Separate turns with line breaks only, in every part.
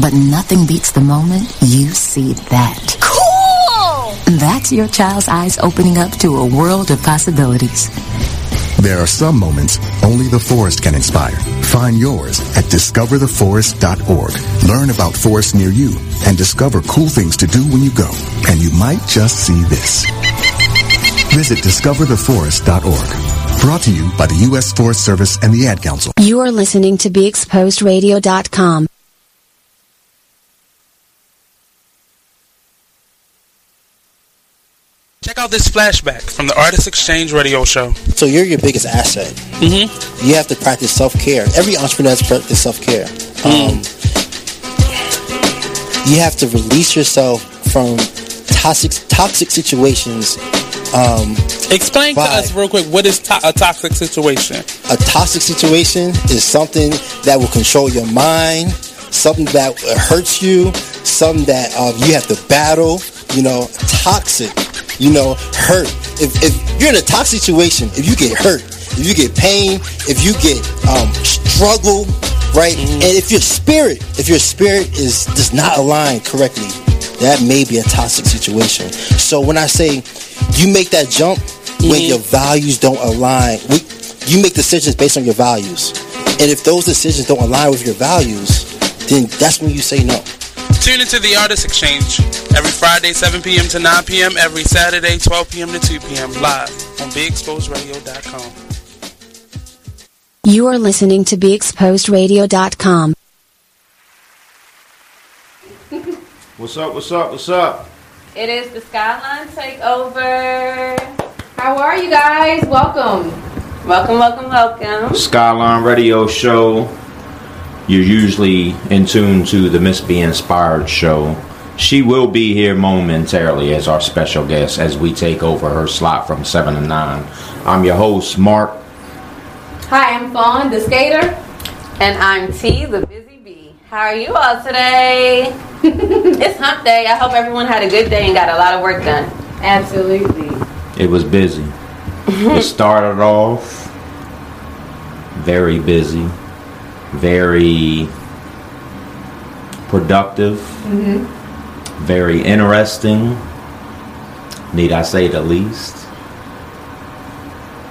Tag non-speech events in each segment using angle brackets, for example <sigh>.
But nothing beats the moment you see that.
Cool!
That's your child's eyes opening up to a world of possibilities.
There are some moments only the forest can inspire. Find yours at discovertheforest.org. Learn about forests near you and discover cool things to do when you go. And you might just see this. Visit discovertheforest.org. Brought to you by the U.S. Forest Service and the Ad Council.
You are listening to BeExposedRadio.com.
Check out this flashback from the Artist Exchange radio show.
So you're your biggest asset.
Mm-hmm.
You have to practice self-care. Every entrepreneur has to practice self-care. Um, you have to release yourself from toxic toxic situations. Um,
Explain to us real quick what is to- a toxic situation.
a toxic situation is something that will control your mind, something that hurts you, something that um, you have to battle. You know, toxic. You know, hurt. If, if you're in a toxic situation, if you get hurt, if you get pain, if you get um, struggle, right, and if your spirit, if your spirit is does not align correctly, that may be a toxic situation. So when I say you make that jump when your values don't align, we, you make decisions based on your values. And if those decisions don't align with your values, then that's when you say no.
Tune into the Artist Exchange every Friday, 7 p.m. to 9 p.m., every Saturday, 12 p.m. to 2 p.m. live on BeExposedRadio.com.
You are listening to BeExposedRadio.com. <laughs>
What's up? What's up? What's up?
It is the Skyline Takeover.
How are you guys? Welcome.
Welcome, welcome, welcome.
Skyline Radio Show. You're usually in tune to the Miss Be Inspired show. She will be here momentarily as our special guest as we take over her slot from 7 to 9. I'm your host, Mark.
Hi, I'm Fawn, the skater.
And I'm T, the busy bee. How are you all today? <laughs> it's hump day. I hope everyone had a good day and got a lot of work done.
Absolutely.
It was busy. <laughs> it started off very busy, very productive, mm-hmm. very interesting. Need I say the least?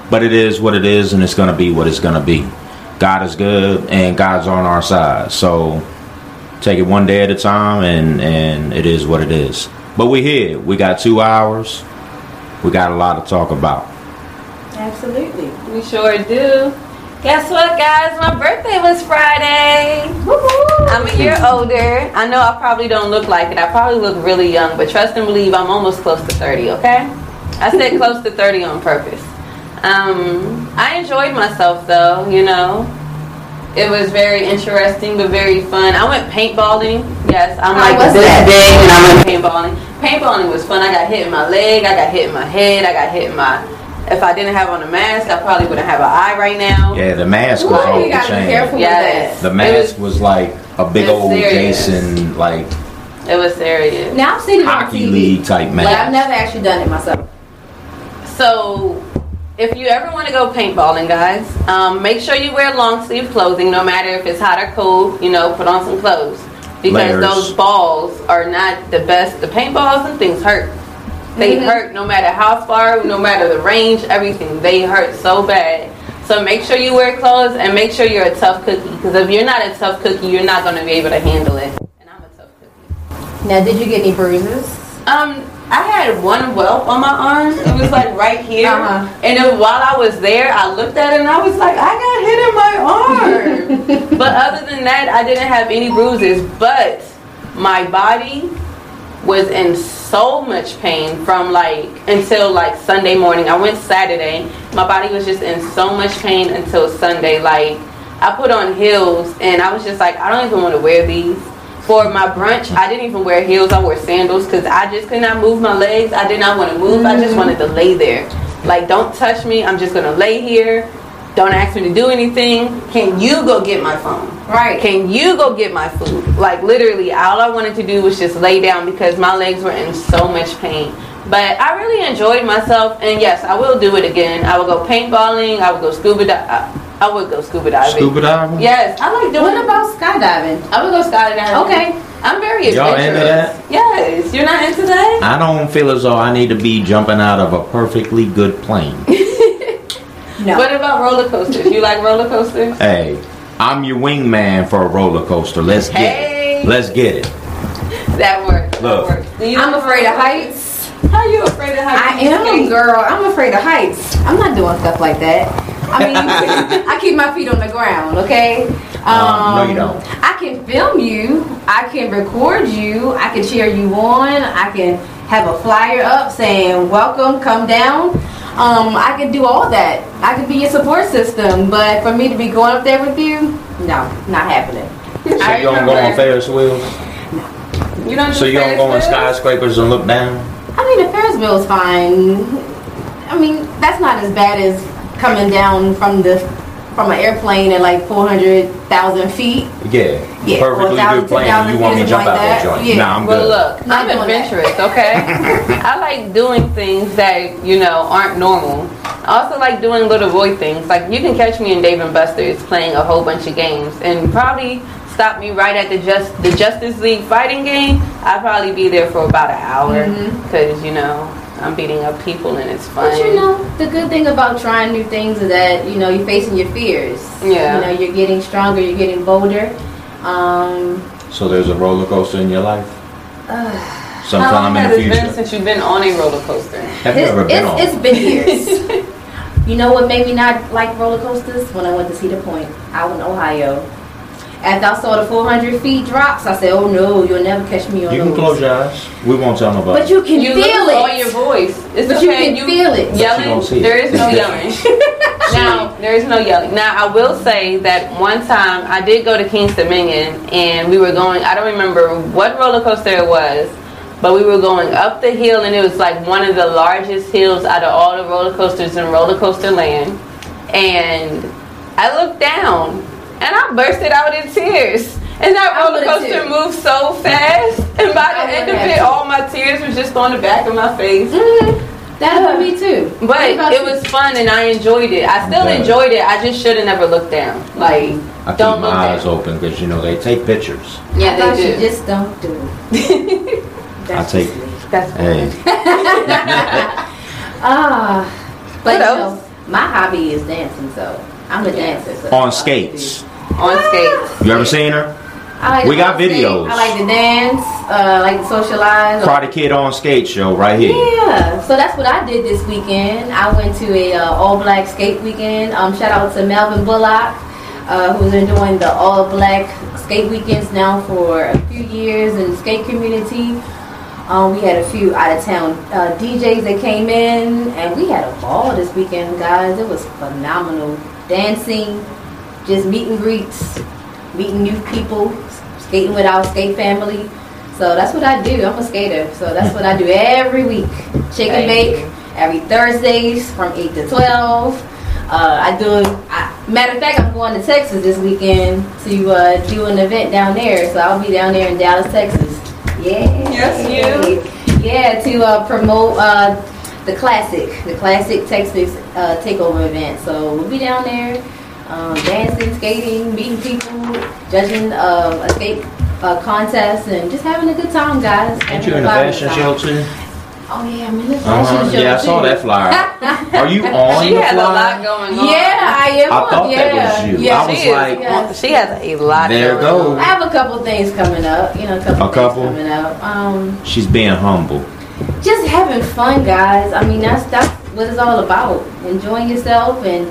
But it is what it is, and it's going to be what it's going to be. God is good, and God's on our side. So take it one day at a time, and and it is what it is. But we're here. We got two hours. We got a lot to talk about.
Absolutely.
We sure do. Guess what, guys? My birthday was Friday.
Woo-hoo.
I'm a year older. I know I probably don't look like it. I probably look really young, but trust and believe I'm almost close to 30, okay? I said <laughs> close to 30 on purpose. Um, I enjoyed myself though, you know. It was very interesting but very fun. I went paintballing. Yes, I'm like this
that?
big and I went paintballing. Paintballing was fun. I got hit in my leg, I got hit in my head, I got hit in my if I didn't have on a mask, I probably wouldn't have an eye right now.
Yeah, the mask was
Ooh,
off
you
the
gotta be
chain.
careful
Yes.
The mask
was-
was like a big old
serious.
Jason, like
It was serious.
Now I've seen it on
hockey
TV.
league type mask.
But I've never actually done it myself.
So, if you ever want to go paintballing, guys, um, make sure you wear long sleeve clothing, no matter if it's hot or cold. You know, put on some clothes because
Layers.
those balls are not the best. The paintballs and things hurt. They
Mhm.
hurt no matter how far, no matter the range, everything. They hurt so bad. So make sure you wear clothes and make sure you're a tough cookie. Because if you're not a tough cookie, you're not going to be able to handle it. And I'm a tough cookie.
Now, did you get any bruises?
Um, I had one welt on my arm. It was like right here,
Uh-huh.
and it, while I was there, I looked at it and I was like, I got hit in my arm. <laughs> but other than that, I didn't have any bruises. But my body was in so much pain from like until like Sunday morning. I went Saturday. My body was just in so much pain until Sunday. Like I put on heels and I was just like, I don't even want to wear these. For my brunch, I didn't even wear heels. I wore sandals because I just could not move my legs. I did not want to move. I just mm-hmm. wanted to lay there. Like, don't touch me. I'm just gonna lay here. Don't ask me to do anything. Can you go get my phone?
Right.
Can you go get my food? Like literally, all I wanted to do was just lay down because my legs were in so much pain. But I really enjoyed myself, and yes, I will do it again. I will go paintballing. I will go scuba. Di- uh, I would go scuba diving.
Scuba diving?
Yes, I like doing.
What about skydiving?
I would go skydiving.
Okay.
I'm very adventurous.
Y'all
adventurous.
into that?
Yes, you're not into that.
I don't feel as though I need to be jumping out of a perfectly good plane. <laughs>
No.
What about roller coasters? You like roller coasters?
hey, I'm your wingman for a roller coaster. Let's get it. Let's get it.
That works.
Look.
That works.
I'm afraid of heights.
coasters? How you afraid of heights?
I am,
skate.
girl. I'm afraid of heights. I'm not doing stuff like that. I mean, <laughs> I keep my feet on the ground, okay?
Um, no, you don't.
I can film you. I can record you. I can cheer you on. I can have a flyer up saying "Welcome, come down." Um, I can do all that. I can be your support system. But for me to be going up there with you, no, not happening.
So
I
you don't go on Ferris wheels? No.
You don't. do
So you don't
Ferris
go on skyscrapers and look down?
I mean, the Ferris wheel's fine. I mean, that's not as bad as coming down from the from an airplane at like four hundred thousand feet.
Yeah.
Yeah,
Perfectly
or 1,000,
good plane.
2,000
You want me to
feet,
jump out
something
that joint?
that.
Nah, I'm
Well,
good.
look,
Not
I'm
doing that.
adventurous, okay? <laughs> I like doing things that, you know, aren't normal. I also like doing little boy things. Like, you can catch me in Dave and Buster's playing a whole bunch of games and probably stop me right at the just the Justice League fighting game. I'd probably be there for about an hour mm-hmm. because, you know, I'm beating up people and it's fun.
But you know, the good thing about trying new things is that you know you're facing your fears.
Yeah.
You know, you're getting stronger. You're getting bolder. Um,
So there's a roller coaster in your life? <sighs>
How
Sometime
long
in
has
the
it been since you've been on a roller coaster?
Have you ever been
it's,
on?
it's been years. <laughs> you know what made me not like roller coasters? When I went to Cedar Point out in Ohio. After I saw the 400 feet drops, I said, "Oh no, you'll never catch me on
You can
those."
close your eyes. We won't tell nobody.
But you can
you
feel
lose
it.
all your voice. It's
But you
okay.
can feel it.
Yelling.
don't see it.
There is no <laughs> yelling. <laughs> now there is no yelling. Now I will say that one time I did go to King's Dominion and we were going. I don't remember what roller coaster it was, but we were going up the hill and it was like one of the largest hills out of all the roller coasters in roller coaster land. And I looked down and I bursted out in tears. And that roller coaster moved so fast, and by the end of it, all my tears were just on the back of my face.
That happened to me too.
But
What about
it
you?
was fun and I enjoyed it. I still
Yeah.
enjoyed it. I just should have never looked down. Like,
I keep
don't
my eyes
down.
open because, you know, they take pictures.
Yeah,
I thought
they
you
do.
just don't do it. <laughs>
I take.
just me.
That's
Hey. <laughs> <laughs>
Ah, but
What
you know, my hobby is dancing, so I'm a dancer. So
On skates.
On skates.
You ever seen her?
I like
We got videos.
I like to dance. Uh, like to socialize.
Karate Kid on skate show right here.
Yeah, so that's what I did this weekend. I went to a uh, all black skate weekend. Um, shout out to Melvin Bullock, uh, who's been doing the all black skate weekends now for a few years in the skate community. Um, we had a few out of town uh, DJs that came in, and we had a ball this weekend, guys. It was phenomenal. Dancing, just meet and greets, meeting new people, skating with our skate family. So that's what I do. I'm a skater. So that's what I do every week. Chicken
Thank
bake
you.
every Thursdays from 8 to 12. Uh, I do. I, matter of fact, I'm going to Texas this weekend to uh, do an event down there. So I'll be down there in Dallas, Texas. Yeah.
Yes, you.
Yeah, to uh, promote uh, the classic, the classic Texas uh, takeover event. So we'll be down there, um, dancing, skating, meeting people, judging uh, a skate uh, contest, and just having a good time, guys.
Ain't
Having
you in
a
a
fabulous
fashion
time.
show too?
Oh yeah, I'm in the fashion
Uh-huh.
show
Yeah, I saw
too.
that flyer. <laughs> Are you on
She
the
has a lot going on.
Yeah, I am.
I
on,
thought
yeah.
that was you.
Yeah,
I was
she is.
like,
Yeah.
she has a lot.
There
going
go.
on.
I have a couple things coming up. You know, a couple,
A couple?
things coming up. Um,
She's being humble.
just having fun, guys. I mean, that's that's what it's all about. Enjoying yourself and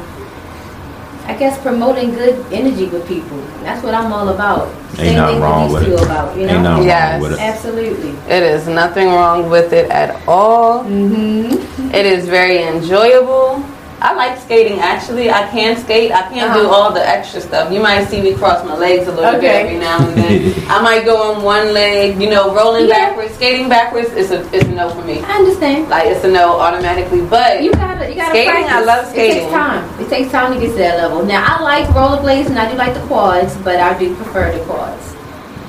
I guess promoting good energy with people. That's what I'm all about.
Ain't nothing wrong with it.
about, you know.
Ain't nothing
Yes.
wrong with it.
Absolutely.
It is nothing wrong with it at all.
Mm-hmm.
It is very enjoyable. I like skating actually. I can skate. I can't do
Uh-huh.
all the extra stuff. You might see me cross my legs a little
Okay.
bit every now and then. <laughs> I might go on one leg, you know, rolling
Yeah.
backwards, skating backwards is a is a no for me.
I understand.
Like it's a no automatically. But
You gotta, you gotta
Skating,
practice.
I love skating.
It
skating.
takes time. It takes time to get to that level. Now, I like rollerblades and I do like the quads, but I do prefer the quads.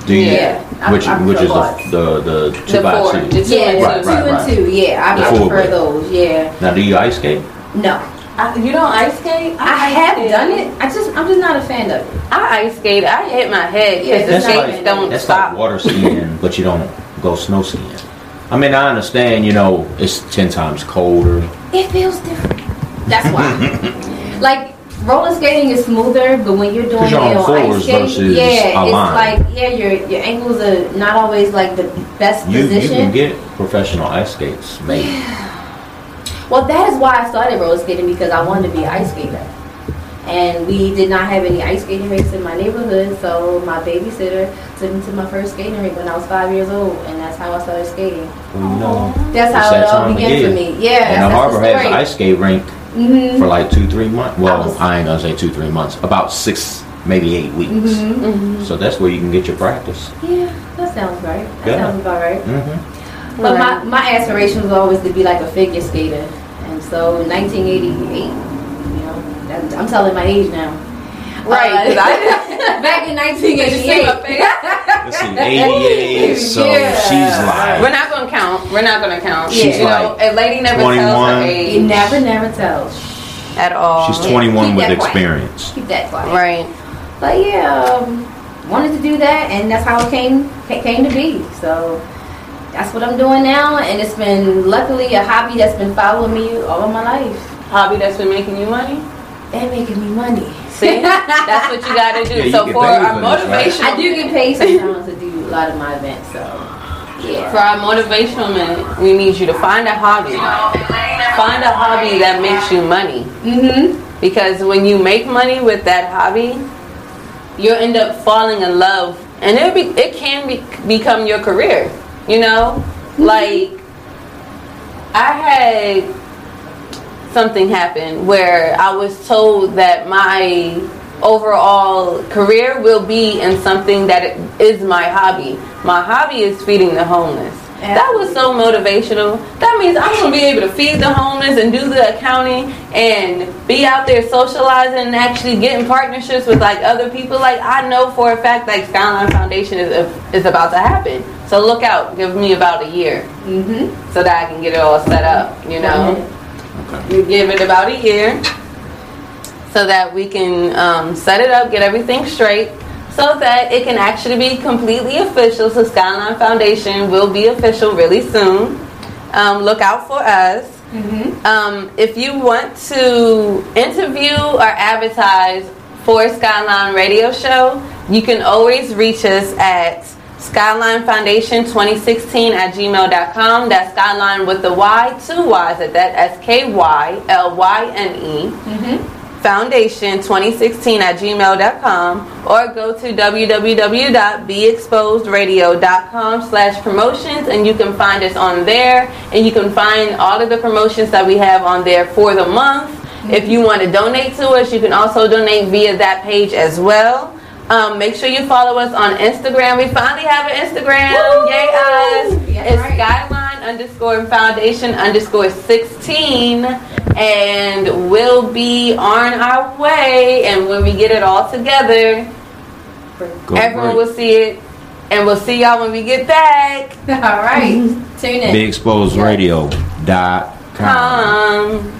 Do you?
Yeah, I-
Which
I
which is the the, the two
the
by
four,
two.
the two
Yeah,
and
the
Right,
two.
two
right,
and
right.
two. Yeah, I,
The
I
full
prefer those. Yeah.
Now, do you ice skate?
No,
I, you don't ice skate?
I
ice
have
skate.
done it. I just I'm just not a fan of it.
I ice skate. I hit my head because
Yeah,
the
that's
skates
like-
don't
That's
stop.
like water skiing, but you don't go snow skiing. I mean, I understand, you know, it's 10 times colder.
It feels different. That's why. <laughs> like roller skating is smoother, but when you're doing
you're
it
on
on ice skate,
versus
yeah, it's
line.
like yeah, your your ankles are not always like the best
You, you can get professional ice skates made.
Well, that is why I started roller skating because I wanted to be an ice skater. And we did not have any ice skating rinks in my neighborhood, so my babysitter took me to my first skating rink when I was five years old, and that's how I started skating.
Well, you know,
That's
it's
how
that
it all began
year.
for me. Yeah,
And the harbor
the
has an ice skate rink
Mhm.
for like two, three months. Well,
I was-
I ain't gonna say two, three months. About six, maybe eight weeks.
Mhm.
So that's where you can get your practice.
Yeah, that sounds right. That
Yeah.
sounds about right. But my, my aspiration was always to be like a figure skater. And so in 1988, you know, that, I'm telling my age now.
Right.
Uh, <laughs> back in 1988.
Let's 88, <laughs> so
Yeah.
she's
lying.
We're
not gonna count. We're not gonna count.
She's
you know,
like
a lady never tells
21.
her
You
age
never, never tell.
at all.
she's 21
keep
with
that quiet.
experience.
Keep that quiet.
right.
But yeah, um, wanted to do that, and that's how it came ca- came to be. So that's what I'm doing now, and it's been luckily a hobby that's been following me all of my life
Hobby that's been making you money.
and making me money.
See, <laughs> that's what you gotta do.
Yeah, you
so for our
for this, right?
motivational,
I do get paid sometimes to do a lot of my events, so yeah.
For our motivational minute, we need you to find a hobby. Find a hobby that makes you money.
Mm-hmm.
Because when you make money with that hobby, you'll end up falling in love, and it be it can be, become your career. You know, mm-hmm. like I had something happen where I was told that my overall career will be in something that is my hobby. My hobby is feeding the homeless. That was so motivational. That means I'm gonna be able to feed the homeless and do the accounting and be out there socializing and actually getting partnerships with like other people. Like I know for a fact, like Skyline Foundation is is about to happen. So look out. Give me about a year
Mm-hmm.
so that I can get it all set up. You know, you give it about a year so that we can um, set it up, get everything straight, so that it can actually be completely official. So Skyline Foundation will be official really soon. Um, look out for us. Um, if you want to interview or advertise for Skyline Radio Show, you can always reach us at Skyline Foundation 2016 at gmail.com. That's Skyline with the Y, two Y's at that, S K Y L Y N E. Mm-hmm. Foundation 2016 at gmail.com or go to www.beexposedradio.com slash promotions and you can find us on there and you can find all of the promotions that we have on there for the month. If mm-hmm. you want to donate to us, you can also donate via that page as well. Um, make sure you follow us on Instagram. We finally have an Instagram.
Woo!
Yay us!
Yeah,
it's
right.
Skyline underscore Foundation underscore 16. And we'll be on our way. And when we get it all together,
Go
everyone
break.
will see it. And we'll see y'all when we get back. <laughs>
All right. Tune in.
Big Exposed Radio dot com.
Um,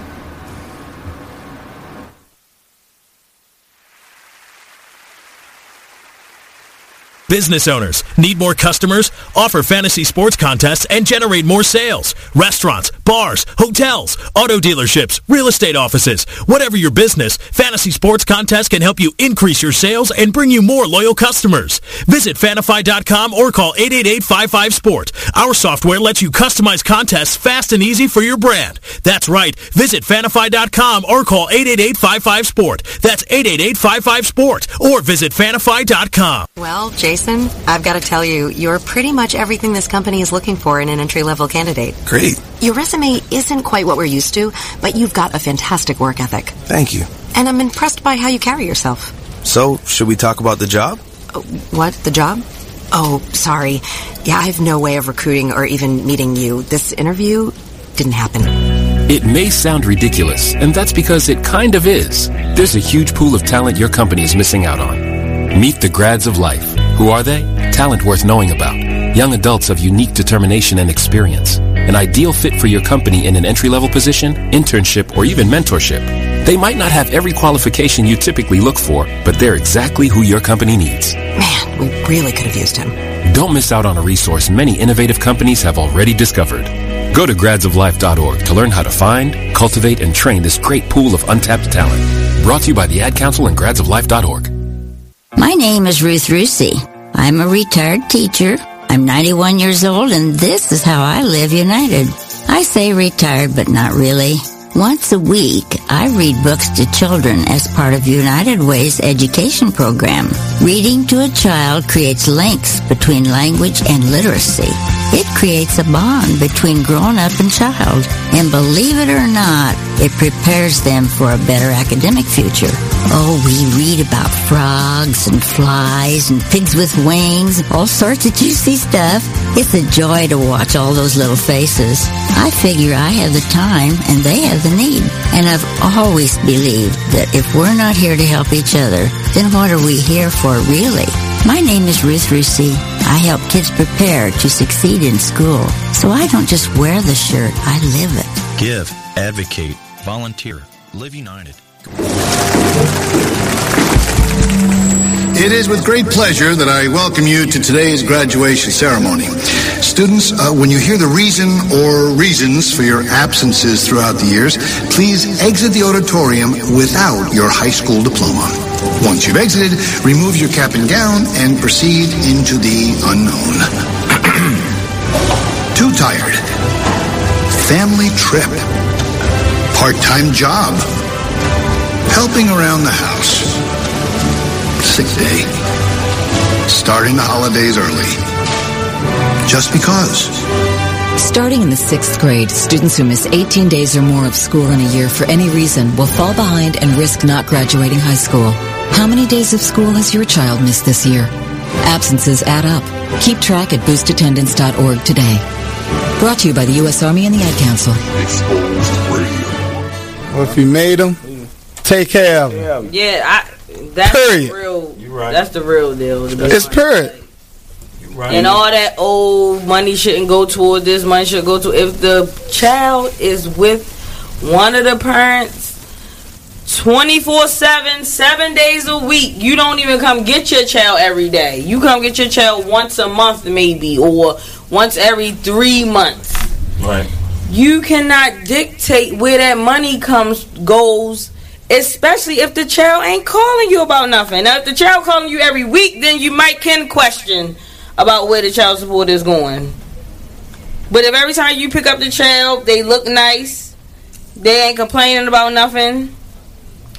Business owners need more customers? Offer fantasy sports contests and generate more sales. Restaurants, bars, hotels, auto dealerships, real estate offices. Whatever your business, fantasy sports contests can help you increase your sales and bring you more loyal customers. Visit fanify.com or call 888-55-SPORT. Our software lets you customize contests fast and easy for your brand. That's right. Visit fanify.com or call 888-55-SPORT. That's 888-55-SPORT or visit fanify.com.
Well, Jason, I've got to tell you, you're pretty much everything this company is looking for in an entry level candidate.
Great.
Your resume isn't quite what we're used to, but you've got a fantastic work ethic.
Thank you.
And I'm impressed by how you carry yourself.
So, should we talk about the job?
Oh, What? The job? Oh, sorry. Yeah, I have no way of recruiting or even meeting you. This interview didn't happen.
It may sound ridiculous, and that's because it kind of is. There's a huge pool of talent your company is missing out on. Meet the grads of life. Who are they? Talent worth knowing about. Young adults of unique determination and experience. An ideal fit for your company in an entry level position, internship, or even mentorship. They might not have every qualification you typically look for, but they're exactly who your company needs.
Man, we really could have used him.
Don't miss out on a resource many innovative companies have already discovered. Go to gradsoflife.org to learn how to find, cultivate, and train this great pool of untapped talent. Brought to you by the Ad Council and gradsoflife.org.
My name is Ruth Rusey. I'm a retired teacher. I'm 91 years old and this is how I live united. I say retired, but not really. Once a week, I read books to children as part of United Way's education program. Reading to a child creates links between language and literacy. It creates a bond between grown-up and child. And believe it or not, it prepares them for a better academic future. Oh, we read about frogs and flies and pigs with wings, all sorts of juicy stuff. It's a joy to watch all those little faces. I figure I have the time and they have the need. And I've always believed that if we're not here to help each other, then what are we here for really? My name is Ruth Rusi. I help kids prepare to succeed in school. So I don't just wear the shirt, I live it.
Give, advocate, volunteer, live united.
It is with great pleasure that I welcome you to today's graduation ceremony. Students, uh, when you hear the reason or reasons for your absences throughout the years, please exit the auditorium without your high school diploma. Once you've exited, remove your cap and gown and proceed into the unknown. <clears throat> Too tired. Family trip. Part-time job. Helping around the house. Sick day. Starting the holidays early. Just because.
Starting in the sixth grade, students who miss 18 days or more of school in a year for any reason will fall behind and risk not graduating high school. How many days of school has your child missed this year? Absences add up. Keep track at boostattendance.org today. Brought to you by the U.S. Army and the Ad Council. Exposed radio.
Well, if you made them, take care of them.
Yeah, I, that's
Period.
the real. That's the real deal.
It's period.
And all that old money shouldn't go toward this, money should go to if the child is with one of the parents 24 7, seven days a week. You don't even come get your child every day. You come get your child once a month, maybe, or once every three months.
Right.
You cannot dictate where that money comes goes, especially if the child ain't calling you about nothing. Now, if the child calling you every week, then you might can question about where the child support is going. But if every time you pick up the child, they look nice, they ain't complaining about nothing.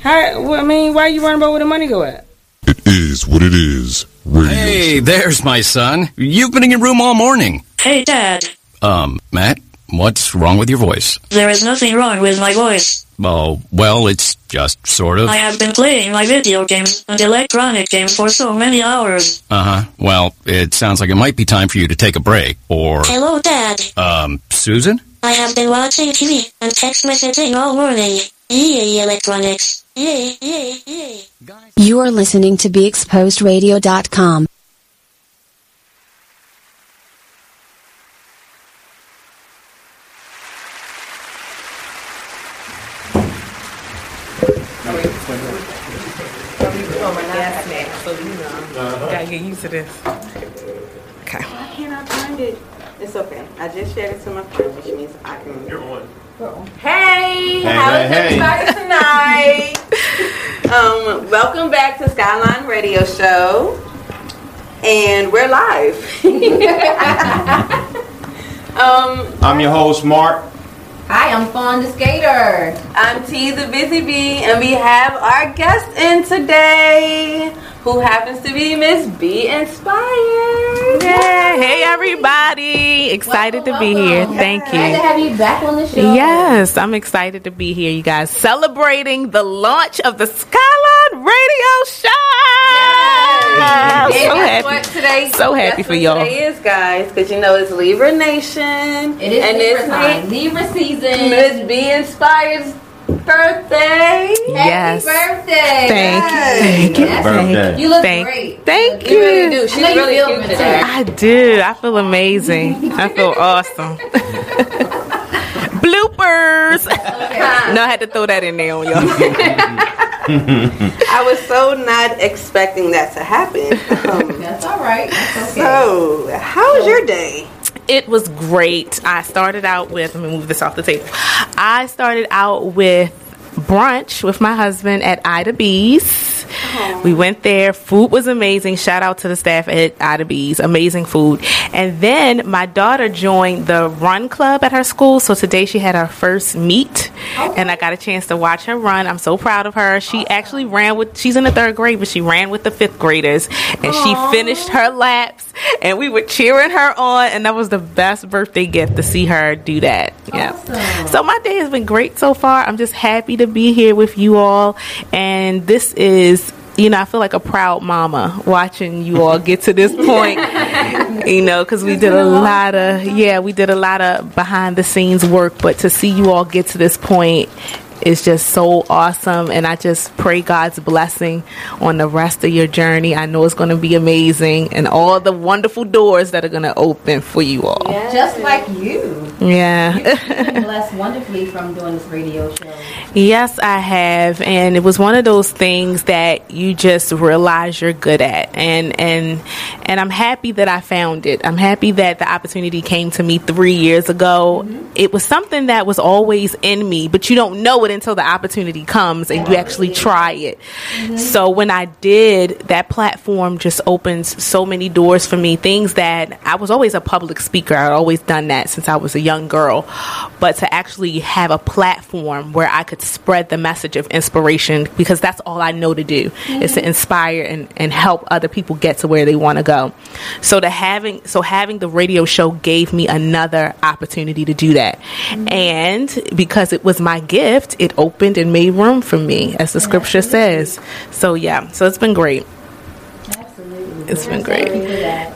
How? Well, I mean, why are you worrying about where the money go at?
It is what it is. Radio.
Hey, there's my son. You've been in your room all morning.
Hey, Dad.
Um, Matt, what's wrong with your voice?
There is nothing wrong with my voice.
Oh, well, it's just sort of.
I have been playing my video games and electronic games for so many hours.
Uh huh. Well, it sounds like it might be time for you to take a break. Or,
Hello, Dad.
um, Susan?
I have been watching TV and text messaging all morning. Yay, electronics. Yay, yay, yay.
You are listening to BeExposedRadio.com.
Gotta get used to this. Okay.
Why can't I find it? It's okay. I just shared it to my friend, which means I can. You're on. Hey, Hey, how is hey, hey. everybody tonight? <laughs> um, welcome back to Skyline Radio Show, and we're live. <laughs> um,
I'm your host, Mark.
Hi, I'm Fawn the Skater. I'm T the Busy Bee, and we have our guest in today, who happens to be Miss B Inspired.
Yeah, hey everybody. Excited to be here. Thank you.
Glad to have you back on the show.
Yes, I'm excited to be here, you guys. Celebrating the launch of the Skyline Radio Show.
And
So happy.
today?
So happy for y'all.
Today is, guys, because you know it's Libra Nation.
It is
and
Libra
it's
time. Libra season.
Miss B Inspired's birthday.
Yes.
Happy birthday.
Thank you.
Yes.
Thank you.
Yes.
Birthday.
You look
Thank-
great.
Thank
You
you.
really do. She's
I
really
feel
cute today.
I do. I feel amazing. I feel awesome. <laughs> Bloopers. no, I had to throw that in there on y'all. <laughs>
I was so not expecting that to happen. Um,
That's all right. That's okay.
so, how was your day?
It was great. I started out with, let me move this off the table. I started out with brunch with my husband at Ida B's. We went there. Food was amazing. Shout out to the staff at Ida B's. Amazing food. And then my daughter joined the run club at her school. So today she had her first meet. And I got a chance to watch her run. I'm so proud of her. She actually ran with, she's in the third grade, but she ran with the fifth graders. And she finished her laps. And we were cheering her on. And that was the best birthday gift to see her do that. Yeah. So my day has been great so far. I'm just happy to be here with you all. And this is, you know, I feel like a proud mama watching you all get to this point. <laughs> you know, because we did a lot of, yeah, we did a lot of behind the scenes work. But to see you all get to this point is just so awesome. And I just pray God's blessing on the rest of your journey. I know it's going to be amazing and all the wonderful doors that are going to open for you all.
Just like you.
Yeah.
You've been blessed wonderfully from doing this radio show.
Yes, I have, and it was one of those things that you just realize you're good at, and and and I'm happy that I found it. I'm happy that the opportunity came to me three years ago. Mm-hmm. It was something that was always in me, but you don't know it until the opportunity comes and you actually try it. So when I did, that platform just opens so many doors for me. Things that I was always a public speaker. I'd always done that since I was a young girl, but to actually have a platform where I could spread the message of inspiration because that's all I know to do is to inspire and, and help other people get to where they want to go. So to having so having the radio show gave me another opportunity to do that. And because it was my gift, it opened and made room for me, as the scripture says. So yeah, so it's been great. Absolutely. It's been great.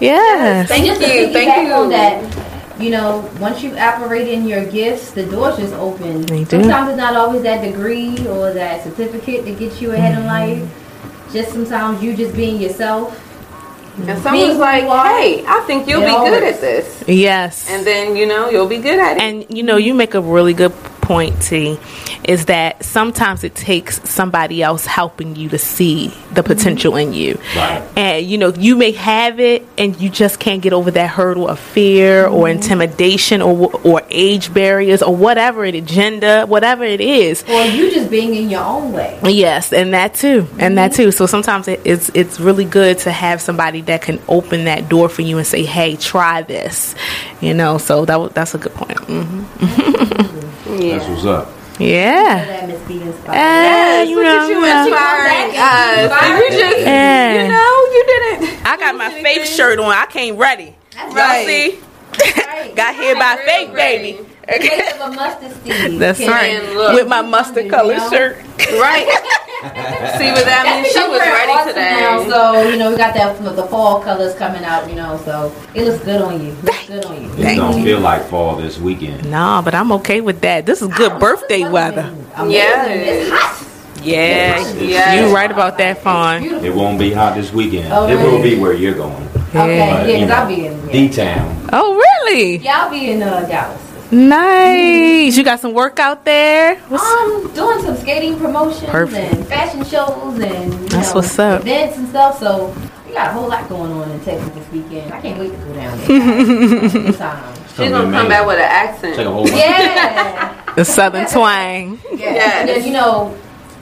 Yes.
And just to
you, thank you.
On that, you know, once you operate in your gifts, the doors just open. Sometimes it's not always that degree or that certificate that gets you ahead in mm-hmm. life. Just sometimes you just being yourself.
Mm-hmm.
And
someone's like, hey, I think you'll be good
always-
at this.
Yes.
And then, you know, you'll be good at it.
And you know, you make a really good point, T, is that sometimes it takes somebody else helping you to see the mm-hmm. potential in you.
Right.
And you know, you may have it and you just can't get over that hurdle of fear or mm-hmm. intimidation or or age barriers or whatever it agenda, whatever it is.
Or you just being in your own way.
Yes, and that too, and that mm-hmm. too. So sometimes it, it's it's really good to have somebody that can open that door for you and say, "Hey, try this," you know. So that that's a good point. Hmm
That's what's up.
Yeah.
That Miss B inspired.
Yes, you
look
know,
at you
you know.
inspiring us. And you just,
Yeah.
you know, you didn't.
I got my faith shirt on. I came ready. Y'all
right.
see? <laughs> got here by faith, baby.
Taste of a mustard seed.
That's
Can-
right.
Look.
With my mustard colored
know?
shirt.
Right. <laughs> See what that means? She was
we're
ready
awesome
today.
Now, so you know we got that the fall colors coming out. You know, so it looks good on you. It looks good on you.
It don't feel like fall this weekend.
No, but I'm okay with that. This is good birthday weather.
Yeah.
It's hot.
Yeah,
Yes.
you right about that, Fawn.
It won't be hot this weekend.
Oh,
it will
really?
be where you're going.
Okay,
But,
yeah,
you
because I'll be in. Yeah.
D-Town.
Oh, really?
Yeah, I'll be in uh, Dallas.
Nice. You got some work out there? What's-
I'm doing some skating promotions
Perfect.
and fashion shows and
That's
know,
what's up.
events and stuff. So we got a whole lot going on in Texas this weekend. I can't wait to go down there. <laughs> Time.
She's gonna come back with an accent.
Take a whole.
Yeah. <laughs>
The southern twang.
Yeah. And then, you know,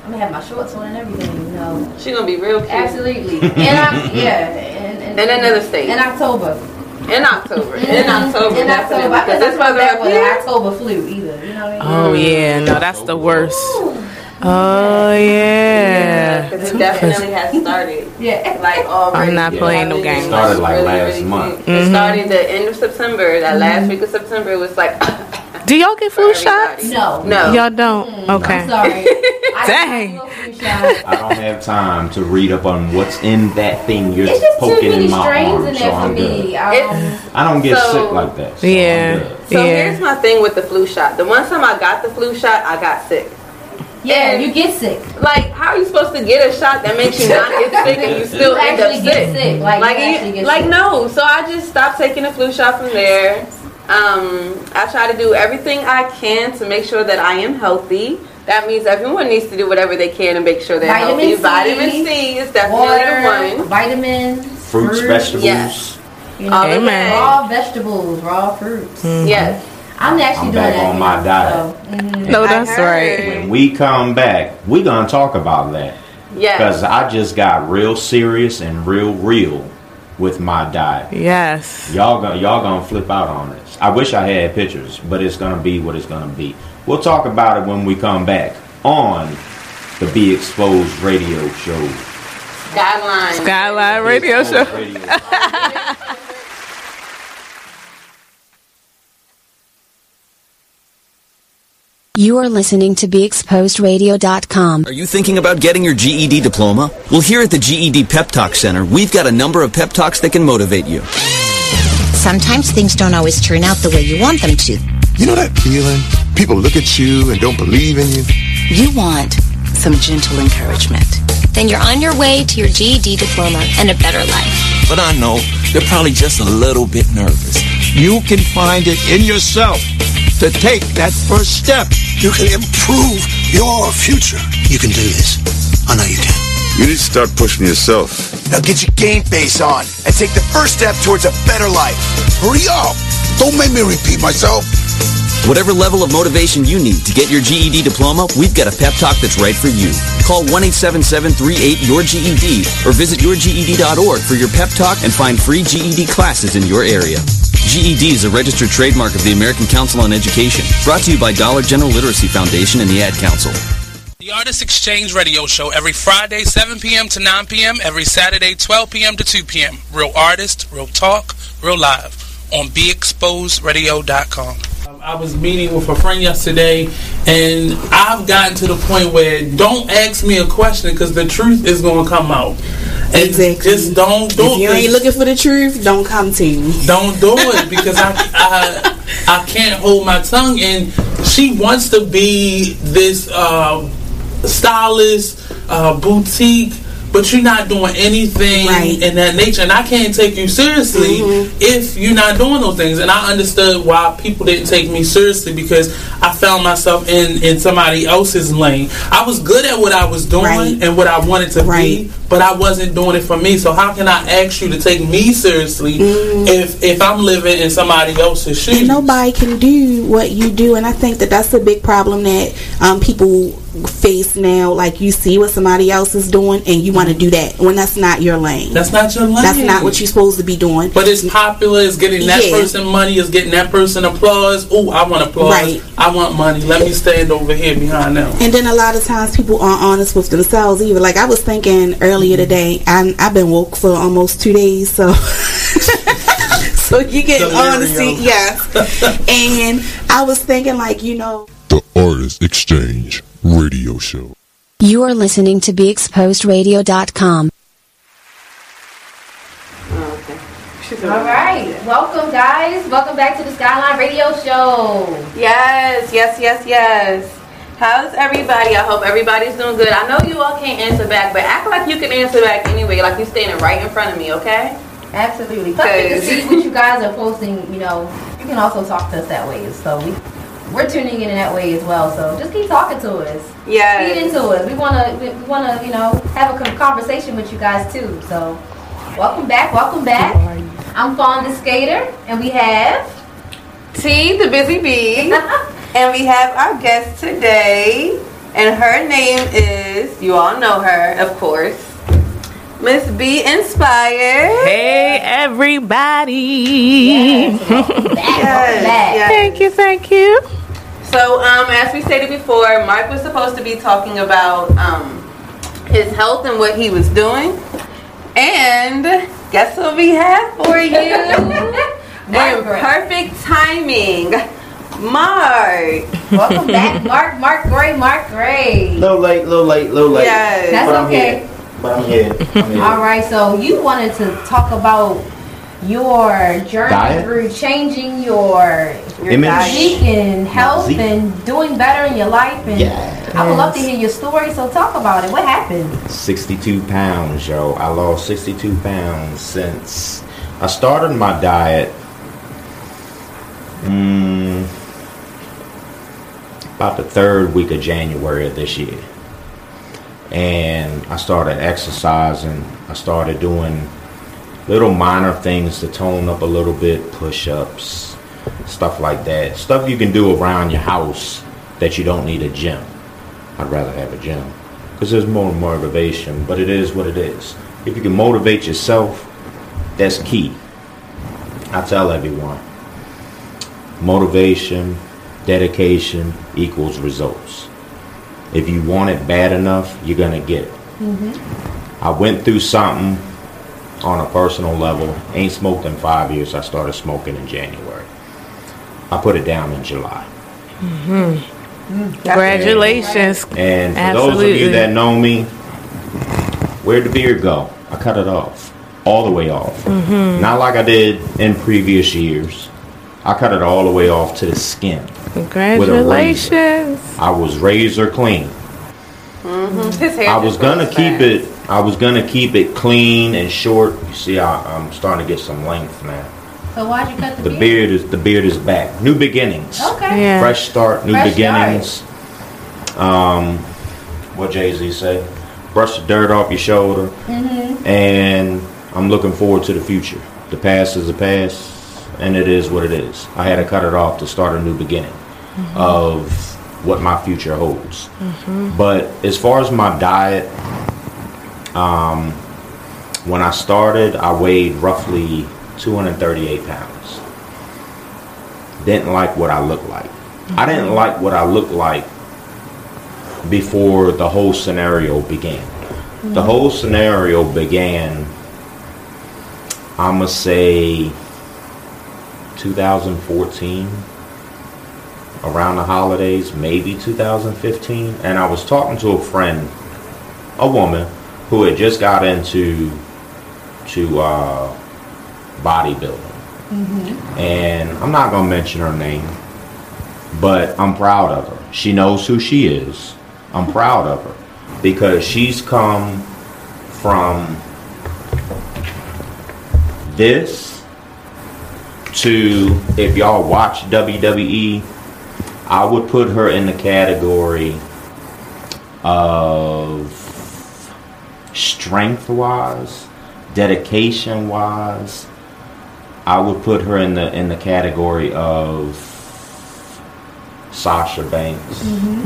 I'm gonna have my shorts on and everything. You know.
She's gonna be real cute.
Absolutely. And I, yeah. And,
In another state.
In October.
In October. In October.
In October.
definitely.
I
Because
could
this weather up here.
October flu either. You know what I mean?
Oh yeah, no, that's the worst. Oh yeah.
Because it definitely has started. <laughs>
Yeah.
Like already.
I'm not playing no
Really,
games.
Started like
really,
last
really
month.
cute. It started the end of September. That last mm-hmm. week of September was like. <laughs>
Do y'all get flu shots?
No.
No.
Y'all don't. Okay.
I'm sorry. <laughs> I
Dang.
got a flu shot.
I don't have time to read up on what's in that thing you're
It's just too
poking
many
in my
strains
arm,
in
so
for
I'm good.
me. Um,
It's-
I don't get
So-
sick like that. So
Yeah.
I'm good.
So
Yeah.
here's my thing with the flu shot. The one time I got the flu shot, I got sick.
yeah,
And-
you get sick.
Like, how are you supposed to get a shot that makes you not get sick and you <laughs> still
You
end up
actually get
sick?
sick. Like, you
Like,
actually
you-
get
like
sick.
no. So I just stopped taking the flu shot from there.
Um, I try to do everything I can to make sure that I am healthy. That means everyone needs to do whatever they can to make sure they're
Vitamin
healthy.
C,
Vitamin C is definitely
Water,
the one.
vitamins,
Fruits, vegetables.
Yes.
You know,
All
raw vegetables, raw fruits.
Yes.
I'm actually
I'm
doing
back
that.
on my diet.
mhm.
No, that's right.
When we come back, we're gonna talk about that.
Yes.
Because I just got real serious and real real with my diet.
Yes.
Y'all gonna y'all gonna flip out on this. I wish I had pictures, but it's gonna be what it's gonna be. We'll talk about it when we come back on the Be Exposed Radio Show.
Guidelines.
Skyline Radio Show. <laughs>
You are listening to BeExposedRadio.com.
Are you thinking about getting your GED diploma? Well, here at the GED Pep Talk Center, we've got a number of pep talks that can motivate you.
Sometimes things don't always turn out the way you want them to.
You know that feeling? People look at you and don't believe in you.
You want some gentle encouragement. Then you're on your way to your GED diploma and a better life.
But I know they're probably just a little bit nervous. You can find it in yourself to take that first step.
You can improve your future. You can do this. I know you can.
You need to start pushing yourself.
Now get your game face on and take the first step towards a better life. Hurry up! Don't make me repeat myself.
Whatever level of motivation you need to get your GED diploma, we've got a pep talk that's right for you. Call 1-877-38-YOUR-GED or visit yourged.org for your pep talk and find free GED classes in your area. GED is a registered trademark of the American Council on Education, brought to you by Dollar General Literacy Foundation and the Ad Council.
The Artist Exchange Radio Show every Friday, 7 p.m. to 9 p.m., every Saturday, 12 p.m. to 2 p.m. Real artist, real talk, real live on BeExposedRadio.com. Um, I was meeting with a friend yesterday, and I've gotten to the point where don't ask me a question because the truth is going to come out. And exactly. Just don't do it.
If you ain't looking for the truth, don't come to me.
Don't do it <laughs> because I, I I can't hold my tongue. And she wants to be this uh, stylist, uh, boutique. But you're not doing anything in that nature, and I can't take you seriously if you're not doing those things. And I understood why people didn't take me seriously because I found myself in in somebody else's lane. I was good at what I was doing and what I wanted to be, but I wasn't doing it for me. So how can I ask you to take me seriously if if I'm living in somebody else's shoes?
And nobody can do what you do, and I think that that's a big problem that um, people face now. Like you see what somebody else is doing, and you want to do that when that's not your lane.
That's not your lane.
That's not what you're supposed to be doing.
But it's popular. It's getting that
Yeah.
person money. It's getting that person applause. Oh, I want applause.
Right.
I want money. Let me stand over here behind them.
And then a lot of times people aren't honest with themselves either. Like I was thinking earlier mm-hmm. today, I'm, I've been woke for almost two days, so <laughs> so you get
Delirium.
honesty, yes. <laughs> and I was thinking, like you know,
The Artist Exchange Radio Show.
You are listening to BeExposedRadio.com.
All right, welcome guys. Welcome back to the Skyline Radio Show.
Yes, yes, yes, yes. How's everybody? I hope everybody's doing good. I know you all can't answer back, but act like you can answer back anyway, like you're standing right in front of me, okay?
Absolutely. Plus, we can see what you guys are posting. You know, you can also talk to us that way. So we we're tuning in in that way as well. So just keep talking to us.
Yeah.
Feed into us. We wanna we, we wanna you know have a conversation with you guys too. So welcome back. Welcome back. I'm Fawn the Skater, and we have
T, the Busy Bee, <laughs> and we have our guest today, and her name is you all know her, of course, Miss B Inspired.
Hey, everybody.
Yes, yes.
Thank you, thank you.
So, um, as we stated before, Mark was supposed to be talking about um, his health and what he was doing. And guess what we have for you? <laughs> and perfect timing. Mark.
welcome back, Mark. Mark Gray. Mark Gray.
Little late, little late, little late.
Yes. That's
but I'm
okay.
Here. But I'm here. I'm here.
All right, so you wanted to talk about your journey
Diet?
through changing your, your
Image?
physique and health
Physique.
and doing better in your life. And I would love to hear your story. So talk about it. What happened?
62 pounds, yo. I lost 62 pounds since I started my diet Mm, about the third week of January of this year. And I started exercising. I started doing little minor things to tone up a little bit, push ups, stuff like that. Stuff you can do around your house that you don't need a gym. I'd rather have a gym because there's more motivation, but it is what it is. If you can motivate yourself, that's key. I tell everyone motivation, dedication equals results. If you want it bad enough, you're going to get it.
Mm-hmm.
I went through something on a personal level. Ain't smoked in five years. I started smoking in January. I put it down in July.
Mm-hmm. Congratulations.
And for
Absolutely.
those of you that know me, where'd the beard go? I cut it off. All the way off.
Mhm.
Not like I did in previous years. I cut it all the way off to the skin. With a razor.
Congratulations.
I was razor clean.
Mm-hmm. His hair
I was gonna keep it. I was gonna keep it clean and short. You see, I, I'm starting to get some length now.
So why'd you cut the,
The beard is the beard is back. New beginnings.
Okay. Yeah.
Fresh start. New
Fresh
beginnings. Um, what Jay Z say? Brush the dirt off your shoulder,
Mm-hmm.
and I'm looking forward to the future. The past is the past, and it is what it is. I had to cut it off to start a new beginning
Mhm.
of what my future holds.
Mm-hmm.
But as far as my diet, um, when I started, I weighed roughly 238 pounds. Didn't like what I looked like. I didn't like what I looked like before the whole scenario began. The
Mhm.
whole scenario began, I'm going to say 2014 around the holidays, maybe 2015, and I was talking to a friend, a woman who had just got into to uh, bodybuilding,
Mm-hmm.
and I'm not gonna mention her name, but I'm proud of her. She knows who she is. I'm proud of her because she's come from this to if y'all watch WWE, I would put her in the category of strength wise, dedication wise. I would put her in the in the category of Sasha Banks,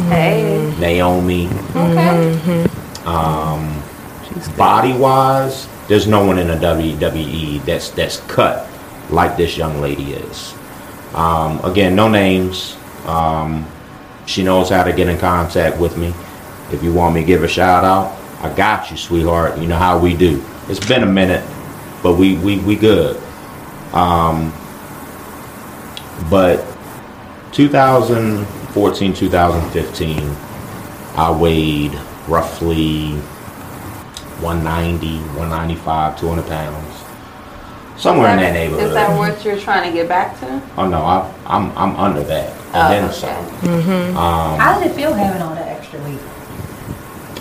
Hey.
Naomi.
Okay.
Um, body wise, there's no one in the WWE that's that's cut like this young lady is. Um, again, no names. Um, she knows how to get in contact with me. If you want me to give a shout out, I got you, sweetheart. You know how we do. It's been a minute, but we we we good. Um, but 2014, 2015, I weighed roughly 190, 195, 200 pounds. Somewhere in that neighborhood.
Is that what you're trying to get back to?
Oh no, I, I'm I'm under that.
Oh,
And then
okay.
some.
Mhm.
Um,
How did it feel having all that extra weight?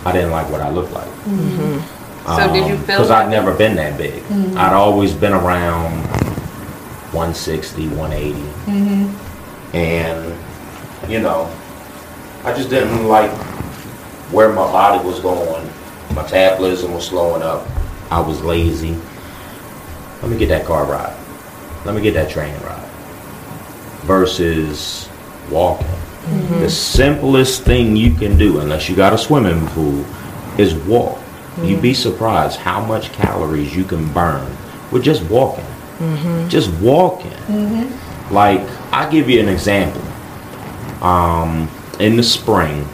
I didn't like what I looked like.
Mm-hmm. So did you feel
Because I'd never been that big.
Mhm.
I'd always been around 160, 180,
Mm-hmm.
and you know, I just didn't like where my body was going. My metabolism was slowing up. I was lazy. Let me get that car ride. Let me get that train ride. Versus walking.
Mhm.
The simplest thing you can do, unless you got a swimming pool, is walk. You'd be surprised how much calories you can burn with just walking.
Mm-hmm.
Just walking.
Mm-hmm.
Like, I'll give you an example. Um, in the spring,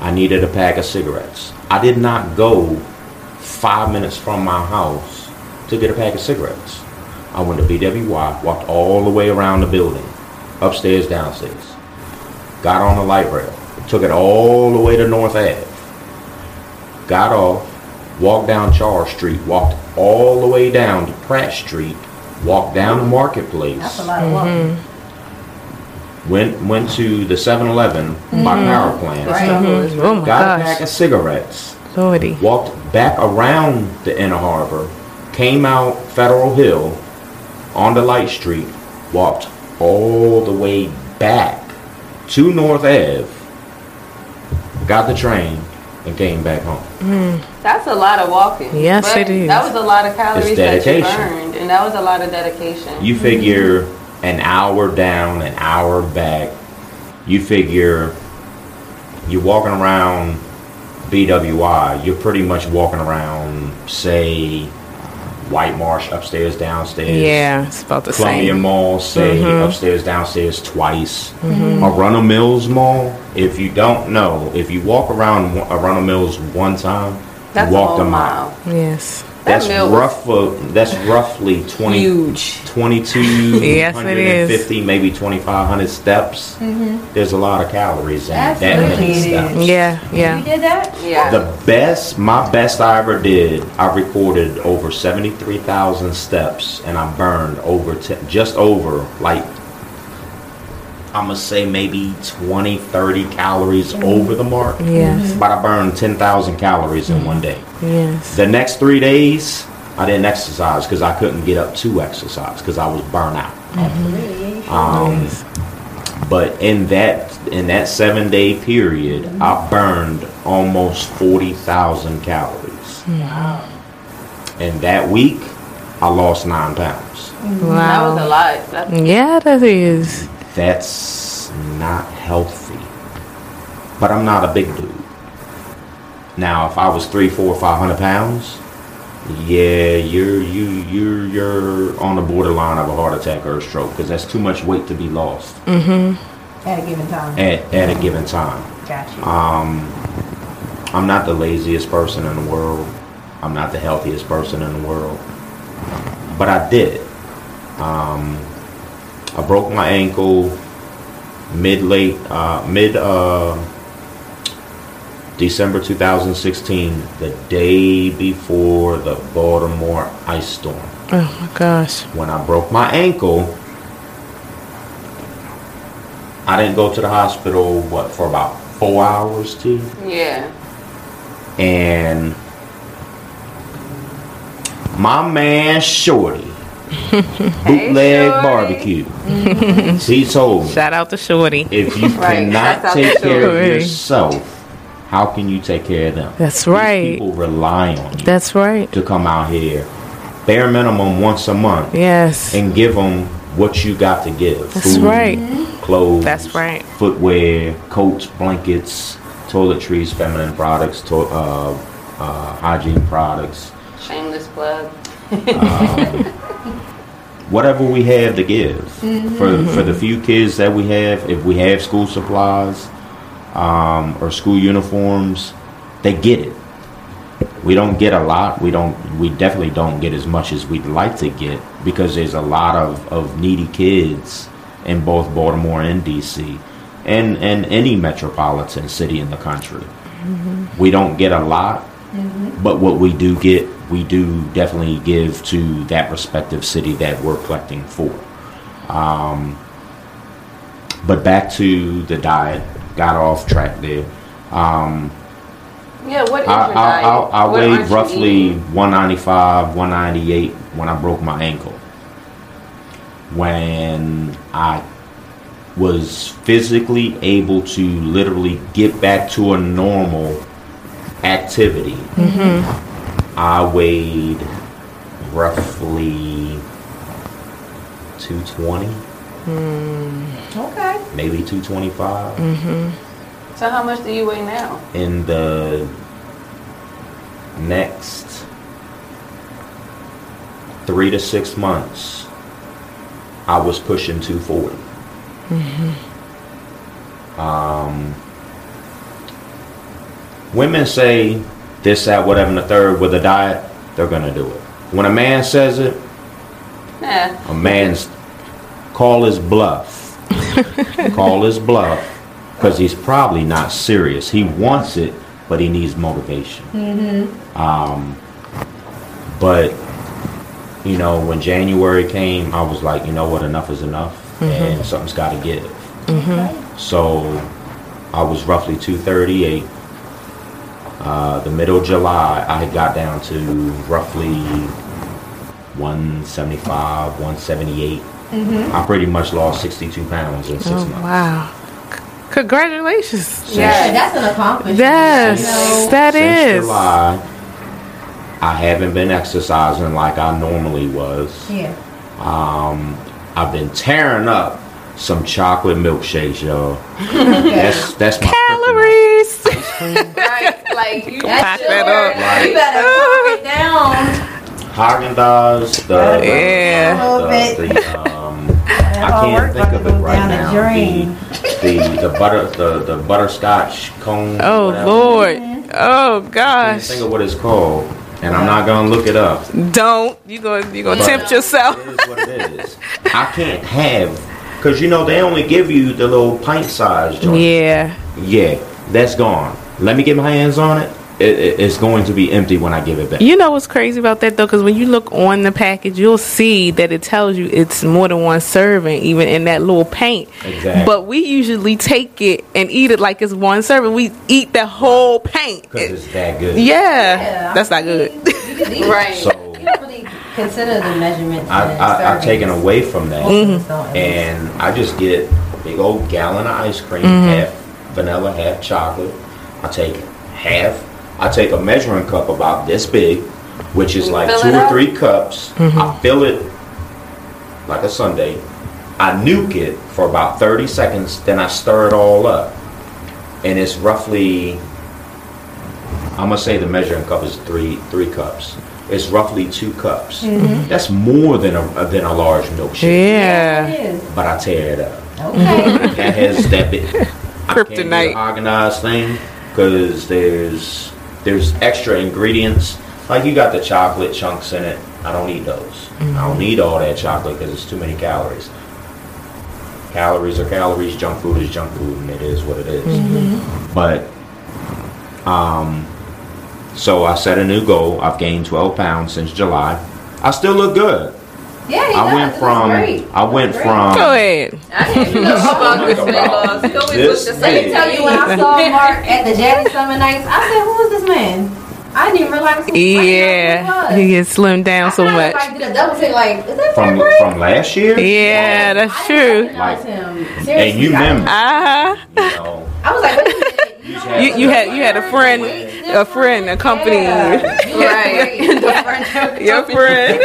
I needed a pack of cigarettes. I did not go five minutes from my house to get a pack of cigarettes. I went to BWI, walked all the way around the building, upstairs, downstairs. Got on the light rail, took it all the way to North Ave. Got off, walked down Charles Street, walked all the way down to Pratt Street, walked down the Marketplace.
That's a lot of walking.
Went went to the 7-Eleven by
Mhm.
power plant.
Right. Mhm. Oh my
got
gosh.
a pack of cigarettes.
Lordy.
Walked back around the inner harbor. Came out Federal Hill on the Light Street. Walked all the way back to North Ave, got the train, and came back home. Hmm.
That's a lot of walking.
Yes,
But
it is.
That was a lot of calories that you
dedication.
burned, and that was a lot of dedication.
You figure an hour down, an hour back. You figure you're walking around BWI. You're pretty much walking around, say, White Marsh upstairs, downstairs.
Yeah, it's about the
Columbia
same.
Columbia Mall, say
Mhm.
upstairs, downstairs twice.
Mhm.
Arundel Mills Mall. If you don't know, if you walk around one- Arundel Mills one time,
That's
you
a
walked
whole
a mile.
Yes.
That's
mill
rough. uh, That's roughly 20,
Huge.
22,
Yes,
150, maybe 2,500 steps.
Mhm.
There's a lot of calories in that many steps.
Yeah, yeah.
You did that?
Yeah.
The best, my best I ever did, I recorded over 73,000 steps and I burned over, t- just over, like, I'm gonna say maybe 20, 30 calories over the mark.
Yes.
But I burned 10,000 calories in one day.
Yes.
The next three days, I didn't exercise because I couldn't get up to exercise because I was burnt out. Um, but in that in that seven day period, I burned almost forty thousand calories. Wow. And that week, I lost nine pounds. Wow.
That was a lot. That's
Yeah, that is.
That's not healthy. But I'm not a big dude. Now, if I was three, four, five hundred pounds, yeah, you're you you're you're on the borderline of a heart attack or a stroke because that's too much weight to be lost
Mm-hmm.
At a given time.
at, at a given time.
Gotcha.
Um, I'm not the laziest person in the world. I'm not the healthiest person in the world. But I did it. Um, I broke my ankle mid late uh, mid uh, December 2016, the day before the Baltimore ice storm.
Oh my gosh.
When I broke my ankle, I didn't go to the hospital what for about four hours, T.
yeah.
And my man Shorty, <laughs> bootleg barbecue, he told me
Shout out to Shorty.
if you
Right,
cannot
shouts
take care of yourself, how can you take care of them?
That's
These
right.
People rely on you
That's right.
to come out here, bare minimum once a month,
Yes.
and give them what you got to give.
That's
Food,
right.
Clothes.
That's right.
Footwear, coats, blankets, toiletries, feminine products, to- uh, uh, hygiene products,
Shameless plug.
Um, whatever we have to give for for the few kids that we have. If we have school supplies um, or school uniforms, they get it. We don't get a lot. We don't. We definitely don't get as much as we'd like to get because there's a lot of, of needy kids in both Baltimore and DC, and and any metropolitan city in the country. We don't get a lot, but what we do get, we do definitely give to that respective city that we're collecting for. Um, but back to the diet, got off track there. Um,
Yeah, what is
I,
your
I,
diet?
I, I
What
weighed
aren't you
roughly 195, 198 when I broke my ankle. When I was physically able to literally get back to a normal activity,
Mm-hmm.
I weighed roughly 220,
Okay.
maybe 225.
Mm-hmm.
So how much do you weigh now?
in the next three to six months, I was pushing 240.
Mm-hmm.
Um, women say this, that, whatever, and the third with a diet, they're gonna do it. When a man says it,
Yeah.
a man's call his bluff. <laughs> call his bluff because he's probably not serious. He wants it, but he needs motivation.
Mm-hmm.
Um, but you know, when January came, I was like, you know what, enough is enough, and something's got to give.
Mm-hmm.
So I was roughly 238. Uh, the middle of July, I had got down to roughly 175, 178.
Mhm.
I pretty much lost 62 pounds in six
Oh,
months.
wow. C- Congratulations.
Yeah, that's an accomplishment.
Yes,
You know?
that
Since
is.
July, I haven't been exercising like I normally was.
Yeah.
Um, I've been tearing up some chocolate milkshakes, y'all. <laughs> that's that's my
Calories. <laughs>
right, like you
Pack that up.
You better calm it down.
Haagen Dazs, the
Yeah.
A
the, the, um, I can't think of it right now. The, the the butter the the butterscotch cone.
Oh
whatever.
Lord. Oh gosh.
I Can't think of what it's called, and I'm not gonna look it up.
Don't you gonna you gonna
But-
tempt yourself?
It is what it is. I can't have because you know they only give you the little pint size joint.
Yeah.
Yeah, that's gone. Let me get my hands on it. It, it. It's going to be empty when I give it back.
You know what's crazy about that though? Because when you look on the package, you'll see that it tells you it's more than one serving, even in that little paint.
Exactly.
But we usually take it and eat it like it's one serving. We eat the whole paint.
Because it's that good.
Yeah, yeah that's not good.
right.
So
You don't really consider the measurements.
I,
and
I, I've taken away from that,
Mhm.
and I just get a big old gallon of ice cream,
Mhm.
half vanilla, half chocolate. I take half. I take a measuring cup about this big, which is like two or
up?
three cups. I fill it like a sundae. I nuke it for about 30 seconds, then I stir it all up. And it's roughly, I'm gonna say the measuring cup is three three cups. It's roughly two cups.
Mhm.
That's more than a than a large milkshake.
Yeah.
But I tear it up.
Okay.
That has that bit. <laughs>
Kryptonite.
Organized thing because there's there's extra ingredients. Like you got the chocolate chunks in it. I don't need those. I don't need all that chocolate because it's too many calories. Calories are calories. Junk food is junk food, and it is what it is. But um, so I set a new goal. I've gained 12 pounds since July. I still look good.
Yeah, he
I
does.
went
It
from
great.
I went from
Go ahead.
I didn't even know <laughs> about this man. He always looked the
Let me tell you, when I saw <laughs> Mark at the Jazzy Summer Nights, I said, "Who is this man?" I didn't even realize who
Yeah, he gets slimmed down so much.
I did a double take, like, is that
from
Fred
from last year.
Yeah, that's true.
Like him.
And you remember,
Uh huh.
you know,
I was like, wait a minute. You know,
You, you had you had a friend a <laughs> friend accompanying you.
Right.
Your friend.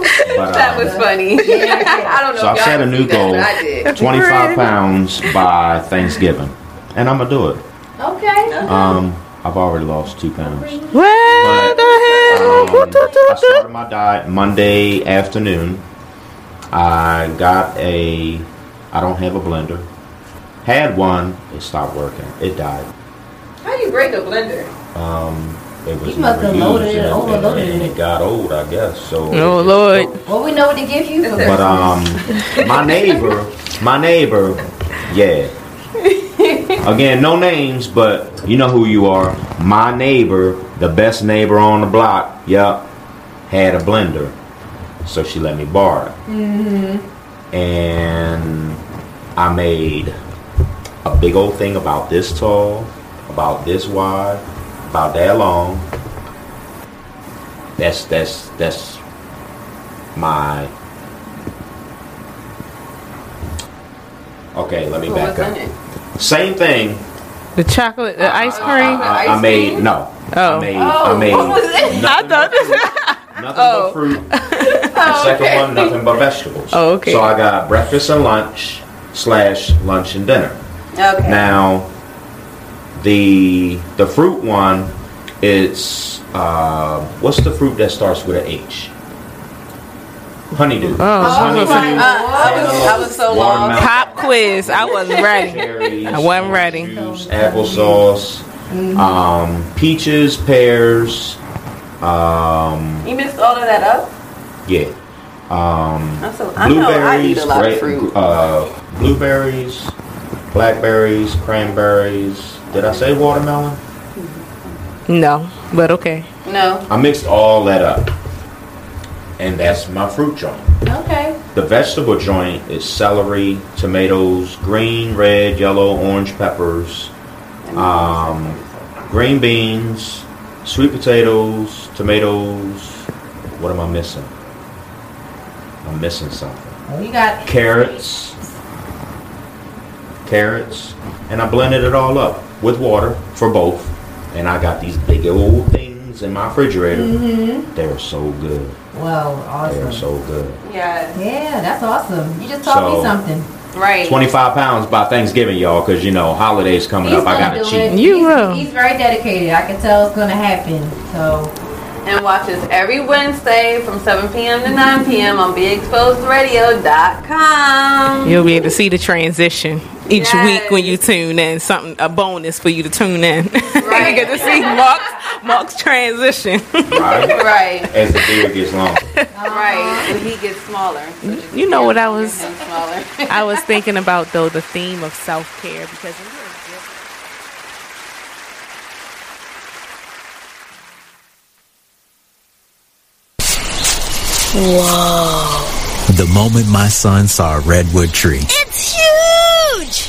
<laughs>
but,
That
um,
was funny. <laughs> I don't know.
So
if
I
y'all
set a new
see that,
goal:
I did.
25 pounds by Thanksgiving, and I'm gonna do it.
Okay.
Um, I've already lost two pounds.
Well, the ahead.
Um, I started my diet Monday afternoon. I got a. I don't have a blender. Had one. It stopped working. It died.
How do you break a blender?
Um, it was
You must
never
have
used,
loaded it,
and,
overloaded
and it got old, I guess. So.
Oh Lord.
Well, we know what to give you for
But um, my neighbor, my neighbor, yeah. Again, no names, but you know who you are. My neighbor, the best neighbor on the block, yep, had a blender, so she let me borrow it,
Mm-hmm.
and I made a big old thing about this tall, about this wide, about that long. That's that's that's my Okay, let me
So
back up.
it?
Same thing.
The chocolate, the ice uh, cream.
Uh, I, I made no.
Oh.
I made
Oh,
I made
what was it? I
nothing,
thought.
nothing
Oh.
but fruit. <laughs> The oh, second one, nothing but vegetables.
Oh, okay.
So I got breakfast and lunch slash lunch and dinner.
Okay.
Now, the the fruit one, it's uh, what's the fruit that starts with an H? Honeydew.
Oh,
Honeydew.
I was, I was so
Watermelon.
lost.
Pop quiz. I wasn't ready.
Cherries,
I wasn't ready.
juice, applesauce, um, peaches, pears, um,
You mixed all of that up?
yeah, um,
I'm so, I know I eat
blueberries,
a lot of
gra-
fruit.
uh, blueberries, blackberries, cranberries. Did I say watermelon?
No, but okay.
No.
I mixed all that up, and that's my fruit joint.
Okay.
The vegetable joint is celery, tomatoes, green, red, yellow, orange peppers, um, green beans, sweet potatoes, tomatoes. What am I missing? I'm missing something.
Oh, you got
carrots, carrots, and I blended it all up with water for both. And I got these big old things in my refrigerator.
Mhm.
They're so good.
Well, awesome.
They're so good.
Yeah.
Yeah, that's awesome. You just taught
So-
me something.
Right.
25 pounds by Thanksgiving, y'all, because you know, holidays coming
He's
up. I gotta
do
cheat.
it. he's, He's very dedicated. I can tell it's gonna happen. So.
And watch us every Wednesday from 7 p.m. to 9 p.m. on BeExposedRadio.com.
You'll be able to see the transition each
Yes.
week when you tune in. Something a bonus for you to tune in. <laughs> you get to see Mark's Mark's transition.
Right. <laughs>
right.
As the beard gets longer.
Right. And he gets smaller. So just
You know what I was
smaller. <laughs>
I was thinking about though the theme of self care because when you're
Whoa. The moment my son saw a redwood tree
It's huge!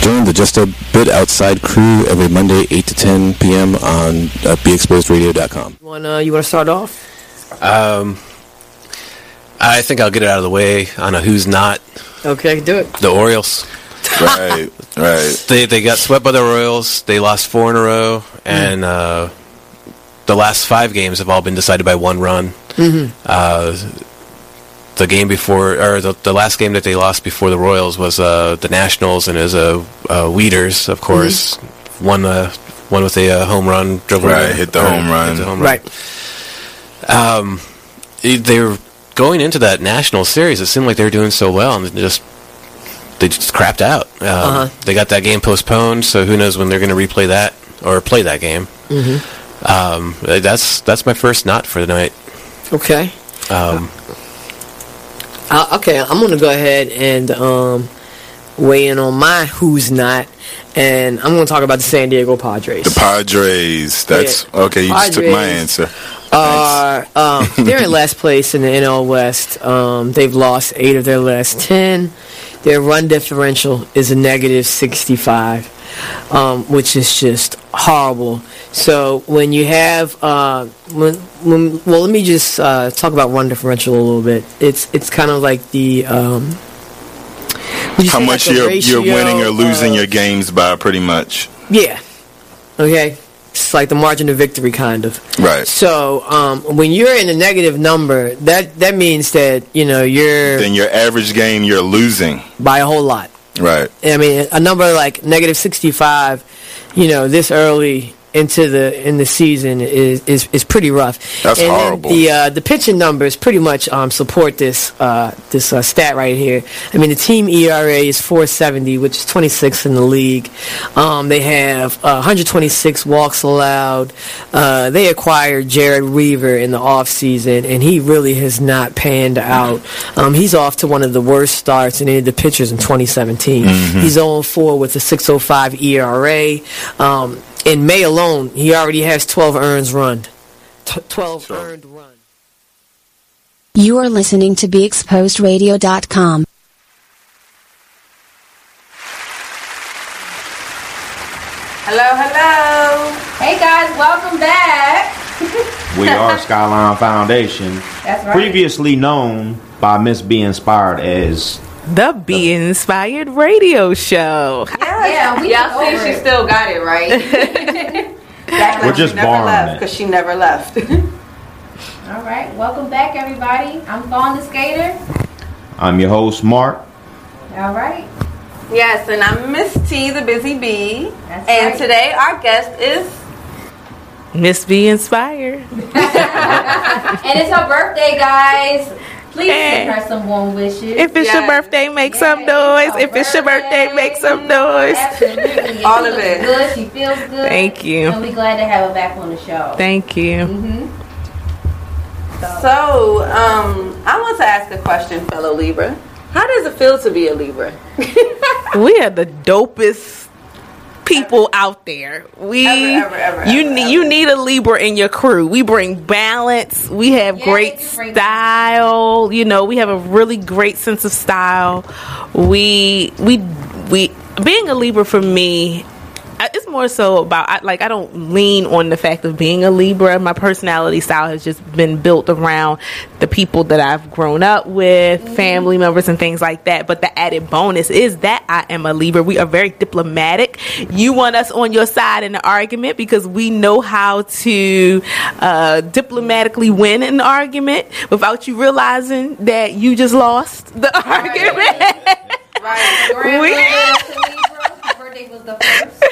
Join the Just a Bit Outside crew every Monday, 8 to 10 p.m. on uh, BeExposedRadio.com.
Wanna, you want to start off?
Um, I think I'll get it out of the way on a who's not.
Okay, I can do it.
The Orioles. <laughs>
Right, right.
They they got swept by the Royals. They lost four in a row, and uh, the last five games have all been decided by one run.
Mhm.
Uh, the game before, or the, the last game that they lost before the Royals was uh, the Nationals, and it was uh, uh, Wieters, of course, one uh, one with a uh, home run, dribble,
Right, hit the home run.
hit the home
Right.
um, they were going into that national series. It seemed like they were doing so well, and just they just crapped out. Um,
Uh-huh.
They got that game postponed, so who knows when they're going to replay that or play that game.
Mhm.
Um, that's that's my first not for the night.
Okay.
Um,
Uh, okay, I'm gonna go ahead and um, weigh in on my who's not, and I'm gonna talk about the San Diego Padres.
The Padres. That's
Yeah.
okay. You just took my answer.
are um, they're in <laughs> last place in the NL West. Um, they've lost eight of their last ten. Their run differential is a negative 65, um, which is just horrible. So when you have uh, when, when well, let me just uh, talk about run differential a little bit. It's it's kind of like the um,
How much
like
you're you're winning or losing
of-
your games by, pretty much.
yeah. Okay. It's like the margin of victory, kind of.
Right.
So um, when you're in a negative number, that that means that you know you're
Then your average game, you're losing.
by a whole lot.
Right.
I mean, a number like negative 65, you know, this early into the in the season is is, is pretty rough.
That's
and
horrible.
The uh, the pitching numbers pretty much um, support this uh, this uh, stat right here. I mean, the team ERA is 470, which is 26th in the league. Um, they have uh, 126 walks allowed. Uh, they acquired Jered Weaver in the offseason, and he really has not panned out. Um, he's off to one of the worst starts in any of the pitchers in 2017.
Mhm.
He's 0-4 with a 6.05 ERA. Um, in May alone, he already has 12 earned run. T- 12 earned run.
You are listening to BeExposedRadio.com.
Hello, hello. Hey guys, welcome back.
We <laughs> are Skyline Foundation.
That's right.
Previously known by Miss B Inspired as
The Be Inspired Radio Show.
Yeah, we
Y'all see she
it.
still got it right. <laughs> Act
We're just
never
borrowing
left
it.
because she never left. <laughs>
All right, welcome back, everybody. I'm Fawn the Skater.
I'm your host Mark.
All right.
yes, and I'm Miss T, the busy bee.
That's
and
right.
today our guest is
Miss Be Inspired. <laughs>
And it's her birthday, guys. Please send her some warm wishes.
If it's your birthday, make some noise. If it's your birthday, make some noise.
Absolutely.
All
she
of it.
Good. She feels good.
Thank you.
And we're glad to have her back on the show.
Thank you.
Mm-hmm.
So, um, I want to ask a question, fellow Libra. How does it feel to be a Libra? <laughs>
We are the dopest people out there. We
Ever, ever, ever,
you
ever,
need you need a Libra in your crew. We bring balance. We have
Yeah,
great
they do bring
style. You know, we have a really great sense of style. We we we being a Libra for me. It's more so about I, like I don't lean on the fact of being a Libra. My personality style has just been built around the people that I've grown up with, family members, and things like that. But the added bonus is that I am a Libra. We are very diplomatic. You want us on your side in the argument because we know how to uh, diplomatically win an argument without you realizing that you just lost the argument.
Right. <laughs>
We-
Her birthday was the first.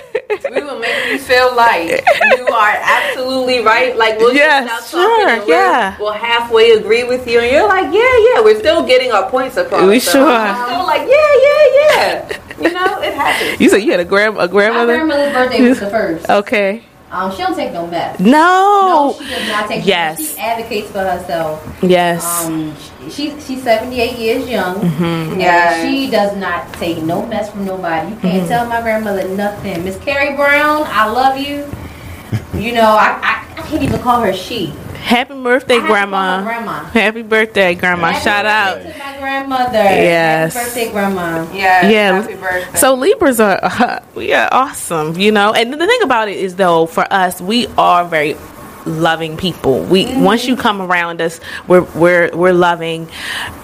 We will make you feel like you are absolutely right. Like we'll
Yes,
just stop talking
sure,
and we're-
yeah.
we'll halfway agree with you, and you're like, yeah, yeah. We're still getting our points across.
We
so
sure
we're
are.
Still like, yeah, yeah, yeah. You know, it happens.
You said you had a grand a grandmother.
My
grandmother.
grandmother's birthday was the first.
Okay.
Um, she don't take no mess.
No.
No, she does not take.
Yes.
No mess. She advocates for herself.
Yes.
Um, she she's 78 years young.
Mhm.
Yeah. She does not take no mess from nobody. You can't
Mhm.
tell my grandmother nothing. Miss Carrie Brown, I love you. You know, I, I, I can't even call her she.
Happy birthday,
I have to call
grandma.
grandma.
Happy birthday, grandma.
Happy
Shout out.
to my grandmother.
Yes.
Happy birthday, grandma.
Yeah.
Yeah.
Happy birthday.
So Libras are uh, <laughs> we are awesome, you know. And the thing about it is though, for us, we are very loving people. We
Mm-hmm.
once you come around us, we're we're we're loving.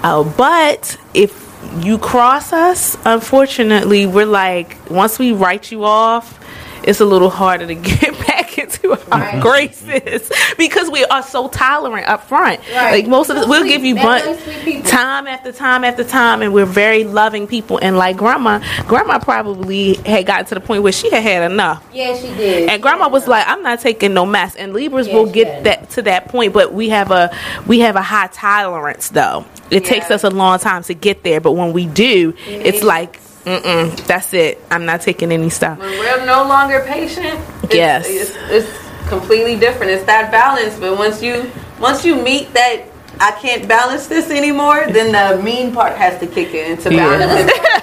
Uh, but if you cross us, unfortunately, we're like once we write you off, it's a little harder to <laughs> get back into our <laughs> graces because we are so tolerant up front.
Right.
Like most of us, we'll
sweet.
give you bun-
really sweet people.
time after time after time, and we're very loving people. And like grandma, grandma probably had gotten to the point where she had had enough.
Yeah, she did.
And grandma was like, "I'm not taking no mess." And Libras
Yeah,
will get that to that point, but we have a we have a high tolerance though. It takes us a long time to get there, but when we do, it's like, mm that's it. I'm not taking any stuff.
when we're no longer patient, it's,
Yes.
it's, it's completely different. It's that balance. But once you once you meet that, I can't balance this anymore. Then the mean part has to kick in to
Yeah.
balance. <laughs> it.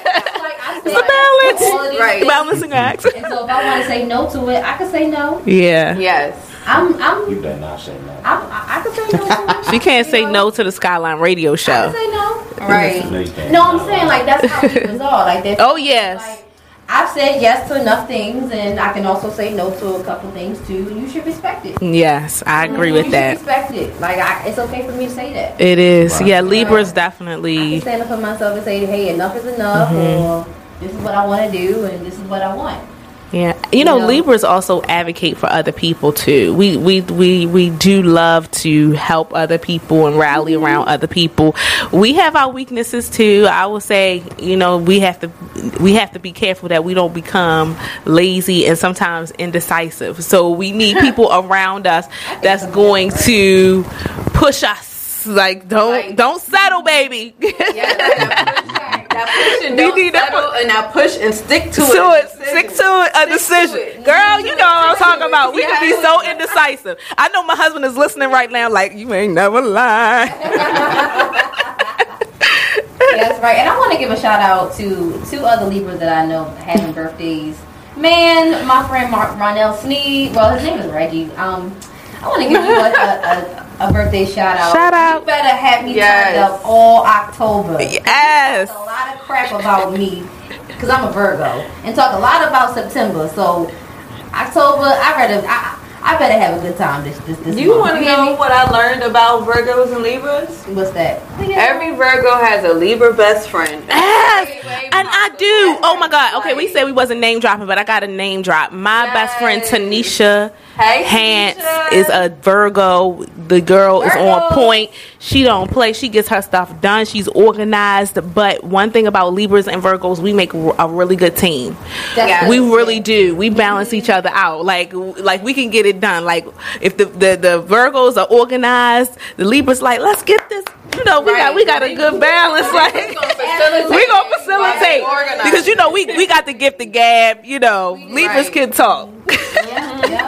It's
a balance.
Right.
Balancing act.
And so if I want to say no to it, I can say no.
Yeah.
Yes.
I'm I'm
You better not say no.
I'm, I, I can say no to <laughs> it.
She can't say no to the Skyline Radio
I
show.
can say no. Right.
No.
No, I'm saying like that's how Libras <laughs> are. Like that.
Oh yes.
Like, I've said yes to enough things, and I can also say no to a couple things too. And you should respect it.
Yes, I agree
You
with
should
that.
Respect it. Like I, it's okay for me to say that.
It is.
Right.
Yeah, Libras
I can
definitely.
stand up for myself and say, "Hey, enough is enough,"
Mm-hmm.
or "This is what I want to do, and this is what I want."
Yeah, you know,
know?
Libras also advocate for other people too. We we we we do love to help other people and rally
Mm-hmm.
around other people. We have our weaknesses too. I will say, you know, we have to we have to be careful that we don't become lazy and sometimes indecisive. So we need <laughs> people around us that's going to push us. Like don't don't settle, baby.
Yeah, <laughs> push and don't
need that
settle, and that push and stick to
to
it.
it, stick to it, a decision.
it.
Girl, you know what I'm talking about. We can be so indecisive. I know my husband is listening right now, like, you ain't never lie.
That's <laughs> right. And I want to give a shout out to two other Libras that I know having birthdays. Man, my friend Mark Ronell Sneed. Well, his name is Reggie. Um, I want to give you a, a, a, a birthday shout out.
Shout out.
You better have me
Yes.
turned up all October.
Yes.
Talk a lot of crap about me because I'm a Virgo and talk a lot about September. So October, I rather I, I better have a good time this this this
You want to know what I learned about Virgos and Libras?
What's that?
Every Virgo has a Libra best friend.
Yes. And I do. Oh my God. Okay, we said we wasn't name dropping, but I got a name drop. My best friend Tanisha
Hey,
Hance
Tanisha.
is a Virgo. The girl is on point. She don't play. She gets her stuff done. She's organized. But one thing about Libras and Virgos, we make a really good team. We really do. We balance each other out. Like like we can get it done. Like if the the, the Virgos are organized, the Libras like let's get this. You know we got we got a good balance. Like <laughs> we gonna facilitate because you know we we got the gift of gab. You know Libras
Right.
can talk.
Yeah, yeah.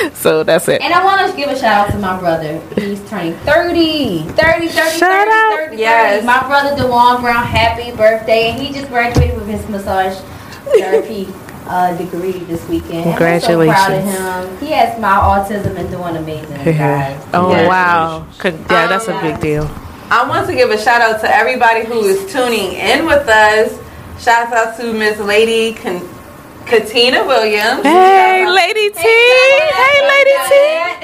<laughs>
So that's it.
And I want to give a shout out to my brother. He's turning 30. 30, 30, 30,
Shout out.
30, 30.
Yes.
My brother, DeWan Brown, happy birthday. And he just graduated with his massage therapy uh, degree this weekend.
Congratulations.
I'm so proud of him. He has my autism and doing amazing, guys.
oh wow! Con- Yeah, that's a big deal.
I want to give a shout out to everybody who is tuning in with us. Shout out to Miss Lady Con- Katina Williams.
Hey, Lady T. Hey, Lady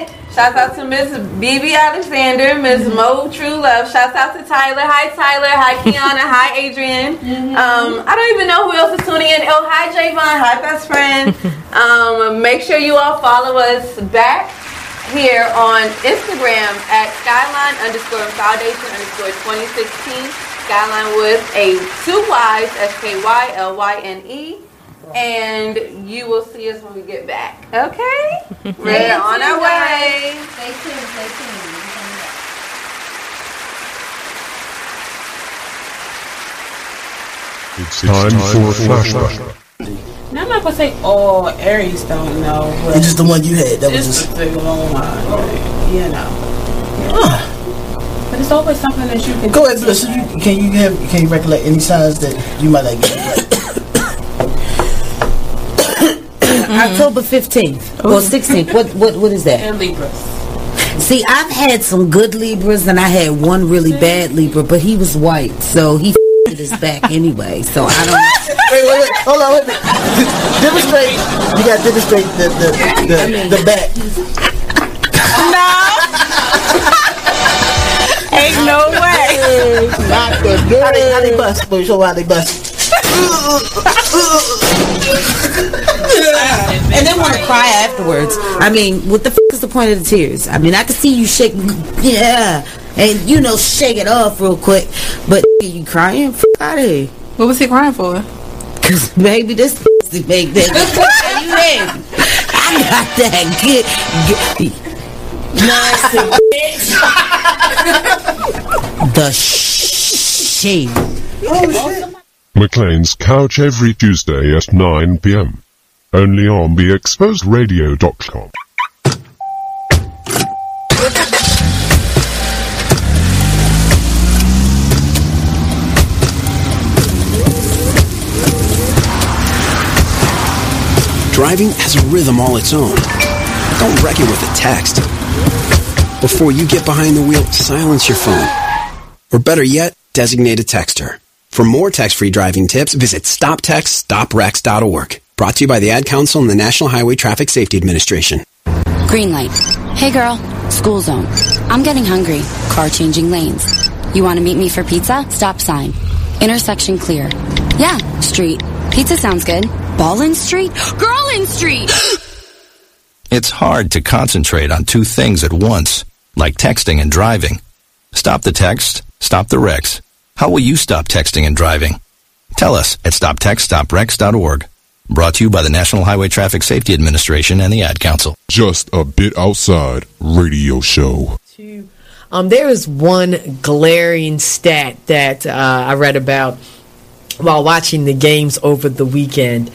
T.
Shouts out to Miss BB Alexander, Miss Mo True Love. Shouts out to Tyler. Hi Tyler. Hi Kiana. <laughs> Hi Adrian. Um, I don't even know who else is tuning in. Oh, hi Javon. Hi best friend. <laughs> um, make sure you all follow us back here on Instagram at Skyline underscore Foundation underscore 2016. Skyline with a two Y's, S K Y L Y N E. And you will see us when we get back. Okay? <laughs> We're on our way.
Stay tuned. Stay tuned.
It's time for a flashback.
Now, I'm not gonna say all Aries don't know, but
It's just the one you had. That was just.
the long one, right? you know. But it's always something that you can.
Go ahead, Melissa. You, can you have? Can you recollect any signs that you might not get <coughs> right? Mm-hmm.
October 15th or 16th. What what what is that?
And Libras.
See, I've had some good Libras and I had one really bad Libra, but he was white, so he f***ed his back <laughs> anyway. So I don't.
wait, wait, wait. <laughs> Hold on, wait a minute. demonstrate. You got to demonstrate the the the, the back.
No. <laughs> Ain't no way.
Not the How they, how they bust? Boy, show how they bust.
And then want to cry afterwards. I mean, what the f- is the point of the tears? I mean, I can see you shake, yeah, and you know, shake it off real quick. But you crying? F- out of here.
What was he crying for?
Cause baby, this pussy make that. you in? I got that good. good bitch. <laughs> the shame.
Oh, McLean's Couch every Tuesday at 9 p.m. Only on BeExposedRadio.com.
Driving has a rhythm all its own. Don't wreck it with a text. Before you get behind the wheel, silence your phone. Or better yet, designate a texter. For more text-free driving tips, visit stoptextsstopwrecks.org. Brought to you by the Ad Council and the National Highway Traffic Safety Administration.
Green light. Hey girl, school zone. I'm getting hungry. Car changing lanes. You want to meet me for pizza? Stop sign. Intersection clear. Yeah, street. Pizza sounds good. Ballin Street? Girlin Street! <gasps>
It's hard to concentrate on two things at once, like texting and driving. Stop the text, stop the wrecks. How will you stop texting and driving? Tell us at stoptextsstopwrecks.org. Brought to you by the National Highway Traffic Safety Administration and the Ad Council.
Just a bit outside radio show.
Um, there is one glaring stat that uh, I read about while watching the games over the weekend.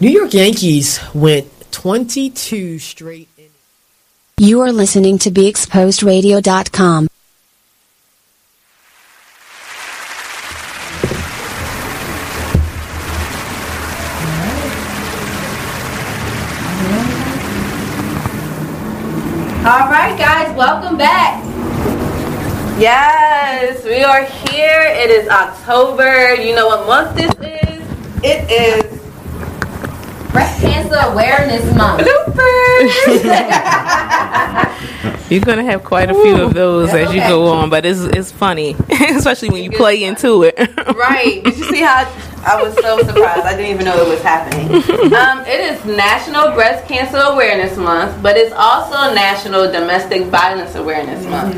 New York Yankees went 22 straight.
You are listening to BeExposedRadio.com.
guys, welcome back.
Yes, we are here. It is October. You know what month this is? It is
Breast Cancer Awareness Month.
You're gonna have quite a few of those as you go on, but it's it's funny, <laughs> especially when you play into it.
right. Did you see how I was so surprised? I didn't even know it was happening. Um, it is National Breast Cancer Awareness Month, but it's also National Domestic Violence Awareness Month.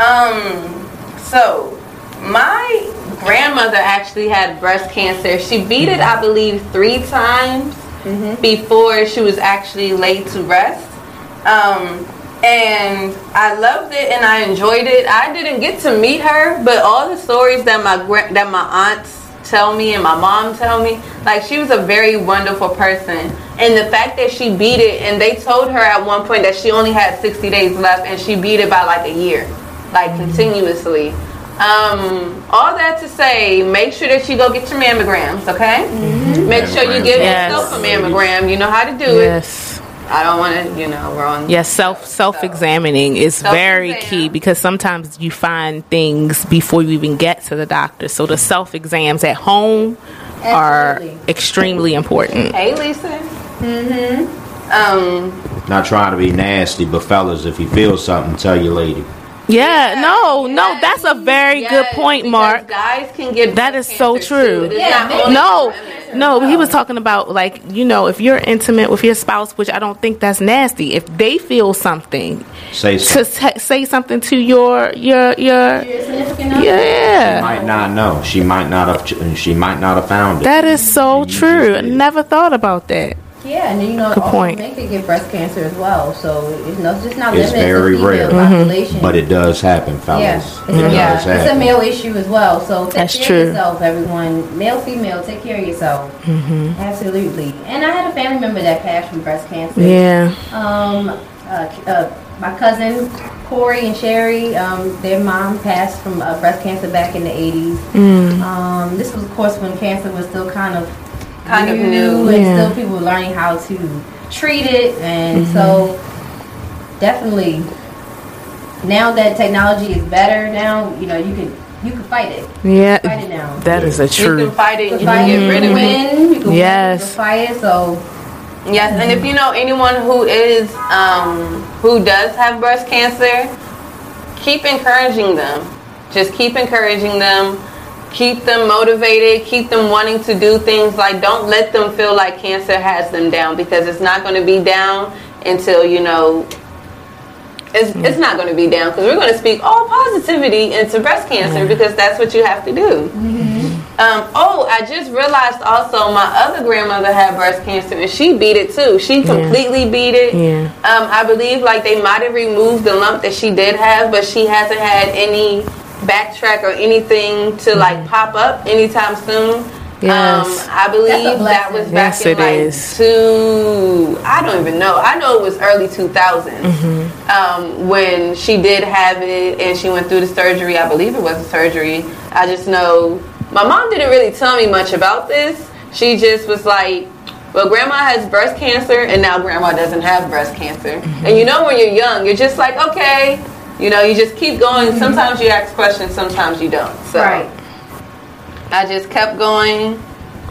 Um, so my grandmother actually had breast cancer. She beat it, I believe, three times before she was actually laid to rest. Um, and I loved it and I enjoyed it. I didn't get to meet her, but all the stories that my that my aunts tell me and my mom tell me, like she was a very wonderful person. And the fact that she beat it, and they told her at one point that she only had 60 days left, and she beat it by like a year, like continuously. Um, all that to say, make sure that you go get your mammograms, okay? Make sure you give
Yes.
yourself a mammogram. You know how to do it.
Yes.
it. I don't want to, you know, we're on.
Yes, self self examining is very key because sometimes you find things before you even get to the doctor. So the self exams at home are extremely important.
Hey, Lisa. Mm-hmm. Um,
Not trying to be nasty, but fellas, if you feel something, tell your lady.
Yeah, no, no, that's a very good point, Mark.
Guys can get
that is so true.
It is not only
No, no, he was talking about like you know if you're intimate with your spouse, which I don't think that's nasty. If they feel something,
Say
to
something.
sa- say something to your your your yeah.
She might not know. She might not have. She might not have found it.
That is so true. Never thought about that.
Yeah, and you know,
Good
also
point.
men can get breast cancer as well. So you know, it's just not
It's
limited
very
to female
rare,
population.
but it does happen, fellas.
Yeah,
It
it's,
does
yeah. it's a
happen.
male issue as well. So take
That's
care
true.
of yourself, everyone. Male, female, take care of yourself.
hmm
Absolutely. And I had a family member that passed from breast cancer.
Yeah.
Um, uh, uh, my cousin Corey and Sherry, um, their mom passed from uh, breast cancer back in the 80s.
Mm.
Um, this was, of course, when cancer was still kind of
Kind of new.
and
Yeah.
still people were learning how to treat it. And
Mhm.
so, definitely, now that technology is better, now you know you can you can fight it.
Yeah,
fight it now.
that is a
You
true.
can fight it.
You
You
can
can
fight
get
it,
rid
you
of
can
it.
win,
Yes.
win, you can fight it. So.
Yes, and if you know anyone who is um, who does have breast cancer, keep encouraging them. Just keep encouraging them. Keep them motivated. Keep them wanting to do things. Like don't let them feel like cancer has them down because it's not going to be down until you know. It's, it's not going to be down because we're going to speak all positivity into breast cancer because that's what you have to do. Um, oh, I just realized also my other grandmother had breast cancer and she beat it too. She completely beat it.
Yeah.
Um, I believe like they might have removed the lump that she did have, but she hasn't had any backtrack or anything to like pop up anytime soon.
Yes.
Um, I believe that was back
Yes,
in like
is.
two. I don't even know. I know it was early 2000s
Mm-hmm.
um, when she did have it and she went through the surgery. I believe it was a surgery. I just know my mom didn't really tell me much about this. She just was like, well, grandma has breast cancer and now grandma doesn't have breast cancer. And you know, when you're young, you're just like, okay, you know, you just keep going. Sometimes you ask questions, sometimes you don't. So
Right.
I just kept going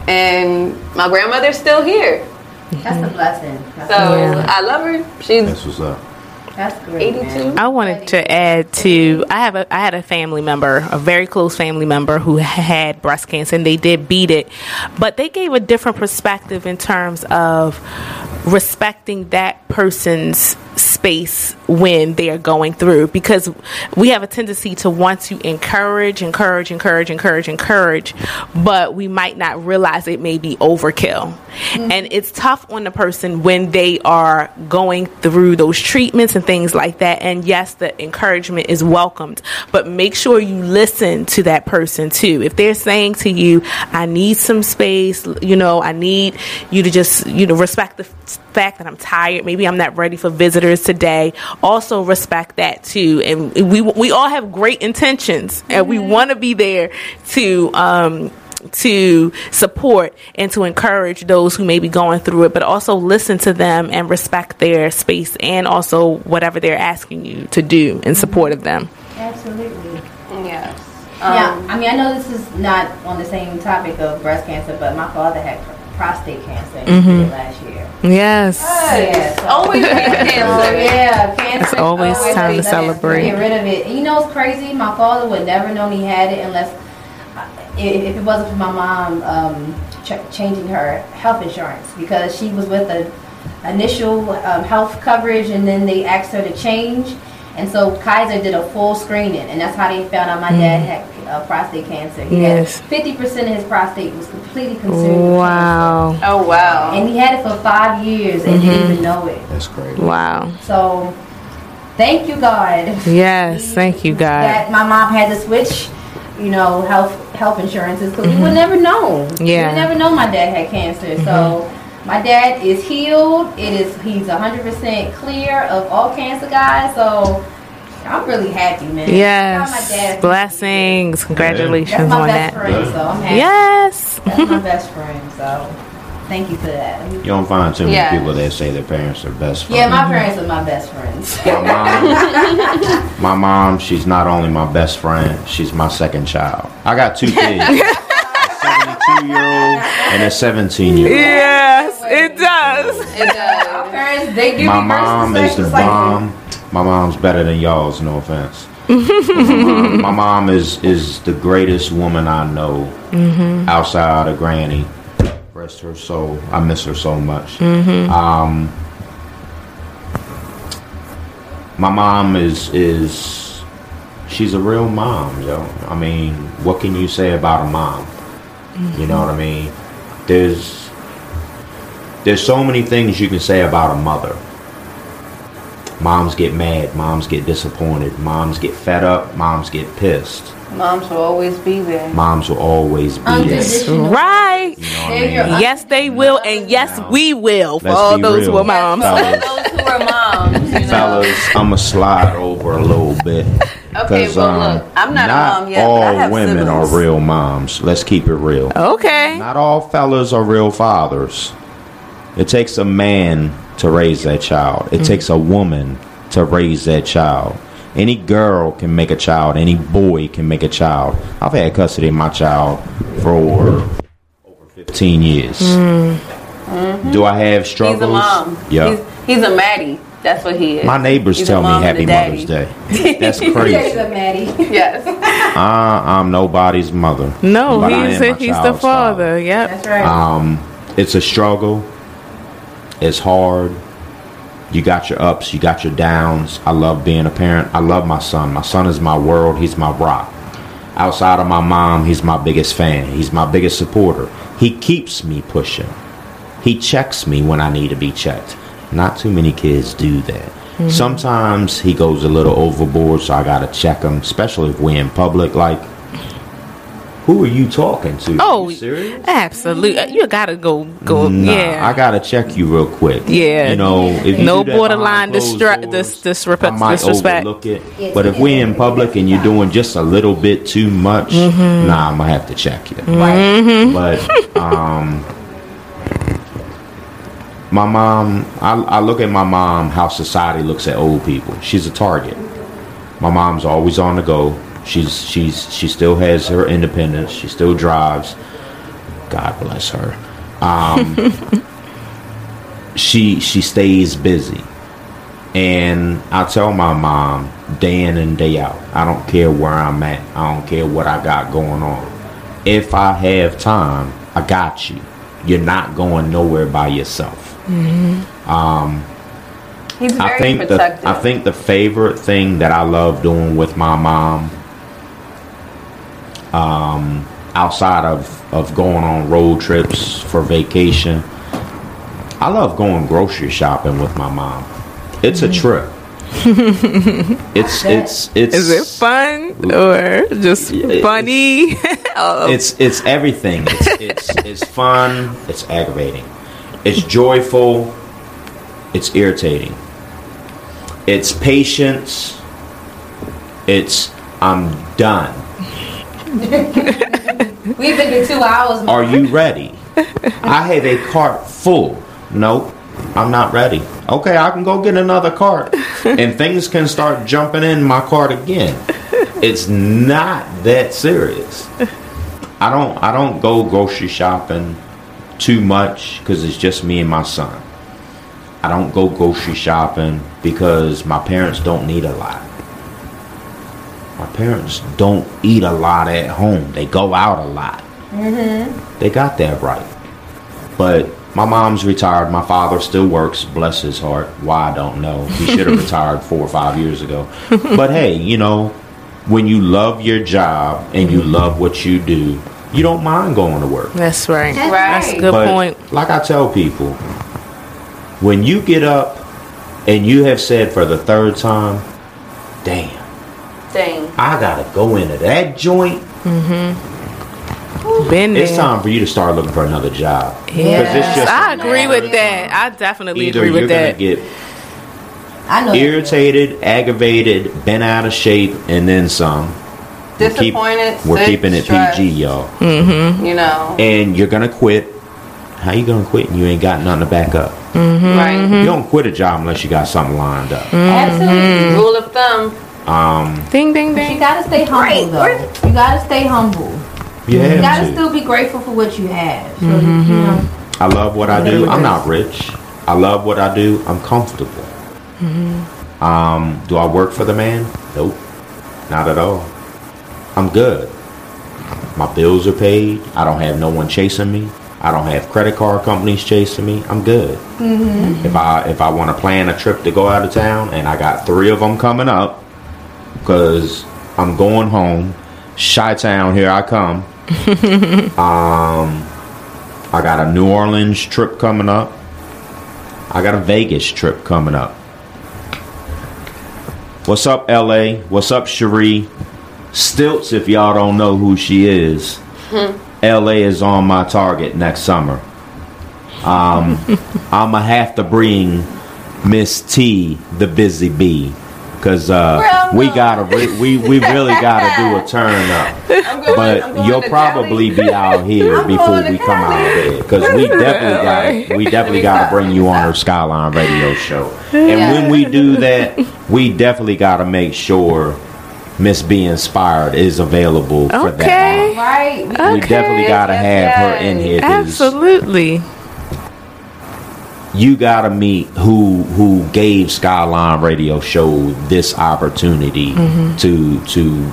and my grandmother's still here.
That's a blessing.
So
That's,
I love her. She's
That's what's up.
that's great.
82.
I wanted to add to I have a I had a family member, a very close family member who had breast cancer and they did beat it. But they gave a different perspective in terms of respecting that person's space when they are going through because we have a tendency to want to encourage, encourage, encourage, encourage, encourage, but we might not realize it may be overkill. Mm-hmm. And it's tough on the person when they are going through those treatments and things like that. And yes, the encouragement is welcomed, but make sure you listen to that person too. If they're saying to you, I need some space, you know, I need you to just, you know, respect the fact that I'm tired. Maybe I'm not ready for visitors today. Also respect that too. And we, we all have great intentions and we want to be there to, um, to support and to encourage those who may be going through it, but also listen to them and respect their space and also whatever they're asking you to do in support of them.
Absolutely.
Yes.
yeah,
Um,
I mean, I know this is not on the same topic of breast cancer, but my father had pr- prostate cancer and he
Mhm.
last year.
Yes. <laughs>
Oh, so-
Always cancer.
So, yeah, cancer.
It's always time to celebrate.
Get rid of it. You know it's crazy? My father would never known he had it unless uh, if if it wasn't for my mom um, ch- changing her health insurance because she was with the initial um, health coverage and then they asked her to change. And so Kaiser did a full screening, and that's how they found out my dad had uh, prostate cancer. He
Yes.
50% of his prostate was completely consumed.
Wow.
Oh wow.
and he had it for five years and didn't
Mhm.
even know it.
That's great.
Wow.
So, thank you, God,
Yes. Thank you, God.
that my mom had to switch, you know, health health insurances because we would never know. We
Yeah.
would never know my dad had cancer. So, my dad is healed. It is he's hundred percent clear of all cancer, guys. So. I'm really happy, man.
Yes.
My dad.
Blessings. Congratulations
That's my
on
best
that.
friend, so I'm happy.
Yes.
That's my best friend, so thank you for that.
You don't find too many
Yeah.
people that say their parents are best friends.
Yeah, my parents are my best friends.
my, mom, <laughs> My mom, she's not only my best friend, she's my second child. I got two kids. <laughs> a 72 year old and a 17 year old.
Yes, it does.
It does. Parents, they give
My mom is the
certificates like-
bomb. My mom's better than y'all's, no offense. <laughs> my, mom, my mom is is the greatest woman I know
Mhm.
outside of Granny. Rest her soul. I miss her so much.
Mhm.
Um, my mom is is she's a real mom, yo. I mean, what can you say about a mom? You know what I mean? There's there's so many things you can say about a mother. Moms get mad, moms get disappointed, moms get fed up, moms get pissed.
Moms will always be there.
Moms will always be there.
Right.
They're your-
Yes, they will, and yes, we will for
Let's
all those
real.
who are moms.
Fellas.
Those who are moms, you <laughs> know.
Fellas, I'ma slide over a little bit.
Okay, well,
um,
look, I'm not a mom yet,
all
but I have
women
siblings.
are real moms. Let's keep it real.
Okay.
Not all fellas are real fathers. It takes a man to raise that child. It
Mm.
takes a woman to raise that child. Any girl can make a child. Any boy can make a child. I've had custody of my child for over 15 years.
Mhm.
Do I have struggles?
He's a mom.
Yeah.
He's, he's a Maddie. That's what he is.
My neighbors
He's
tell me Happy Mother's. Day. <laughs> That's
He's
crazy.
a Maddie.
yes.
I, <laughs> I'm nobody's mother.
No,
but I
he's
am my
he's the
child's
father. Yep. That's
Um, it's a struggle. It's hard. You got your ups, you got your downs. I love being a parent. I love my son. My son is my world. He's my rock. Outside of my mom, he's my biggest fan. He's my biggest supporter. He keeps me pushing. He checks me when I need to be checked. Not too many kids do that.
Mhm.
Sometimes he goes a little overboard, so I gotta check him, especially if we're in public. Like, who are you talking to?
Oh,
You serious?
absolutely. You gotta go go.
Nah,
yeah.
I gotta check you real quick.
Yeah.
you know, if you
no borderline distra- dis- disrespect.
I might
disrespect.
overlook it. But if we're in public and you're doing just a little bit too much,
Mhm.
nah, I'm gonna have to check you.
Mhm.
But um, my mom, I, I look at my mom how society looks at old people. She's a target. My mom's always on the go. She's she's she still has her independence. She still drives. God bless her. Um, <laughs> she she stays busy, and I tell my mom day in and day out. I don't care where I'm at. I don't care what I got going on. If I have time, I got you. You're not going nowhere by yourself.
Mm-hmm.
Um,
He's very
I think
protective.
the I think the favorite thing that I love doing with my mom, um, outside of of going on road trips for vacation, I love going grocery shopping with my mom. It's a trip. <laughs> It's it's it's
Is it fun or just funny? <laughs> oh.
it's it's everything. It's it's it's fun. It's aggravating. It's joyful. It's irritating. It's patience. It's I'm done. <laughs>
We've been here two hours.
Are you ready? I have a cart full. Nope. I'm not ready. Okay, I can go get another cart. and things can start jumping in my cart again. It's not that serious. I don't I don't go grocery shopping too much cuz it's just me and my son. I don't go grocery shopping because my parents don't need a lot. My parents don't eat a lot at home. They go out a lot.
Mm-hmm.
They got that right. But my mom's retired. My father still works. Bless his heart. Why I don't know. He should have <laughs> retired four or five years ago. But hey, you know, when you love your job and you love what you do, you don't mind going to work.
That's right.
That's
That's a good
But
point.
Like I tell people, when you get up and you have said for the third time, damn,
Dang.
I gotta go into that joint.
Mm-hmm. Been there.
It's time for you to start looking for another job. it's
Yes. I agree with that. I definitely
either
agree
you're
with
gonna
that.
get
I know. that
Irritated, aggravated, bent out of shape, and then some. We're keep- We're
sick,
keeping it
stressed.
PG, y'all.
Mm-hmm. You know.
And you're gonna quit. How you gonna quit and you ain't got nothing to back up?
Mm-hmm. Right.
You don't quit a job unless you got something lined up.
Absolutely. Rule of thumb.
Um,
Ding ding
But you gotta stay humble though. You gotta stay humble.
you
You gotta
to.
still be grateful for what you have. So
Mm-hmm.
you know.
I love what I do. I'm not rich. I love what I do. I'm comfortable. Um, do I work for the man? Nope. Not at all. I'm good. My bills are paid. I don't have no one chasing me. I don't have credit card companies chasing me. I'm good.
Mm-hmm.
If I if I want to plan a trip to go out of town and I got three of them coming up because I'm going home, Chi Town, here I come. <laughs> um, I got a New Orleans trip coming up. I got a Vegas trip coming up. What's up, LA? What's up, Cherie? Stilts, if y'all don't know who she is. LA is on my target next summer. Um, <laughs> I'ma have to bring Miss T, the busy bee, because uh, we gotta re- we we really gotta do a <laughs> turn up. But you'll probably be out <laughs> here before we come out there, because we definitely got we definitely gotta bring you on our Skyline Radio show. And when we do that, we definitely gotta make sure Miss Be Inspired is available for that.
Okay.
Right.
We definitely gotta have her in here.
Absolutely.
you gotta meet who who gave Skyline Radio Show this opportunity
Mhm.
to to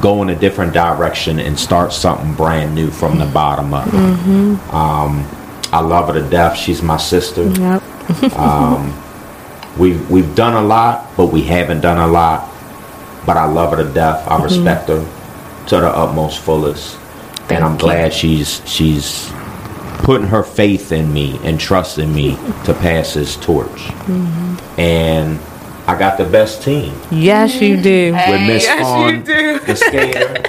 go in a different direction and start something brand new from the bottom up.
Mhm.
Um, I love her to death. She's my sister.
Yep.
um, <laughs> we've we've done a lot, but we haven't done a lot. But I love her to death. I
Mhm.
respect her to the utmost fullest, and I'm glad she's she's putting her faith in me and trust in me to pass this torch. And I got the best team
Yes, you do.
with Miss
yes,
Fawn, the <laughs> skater,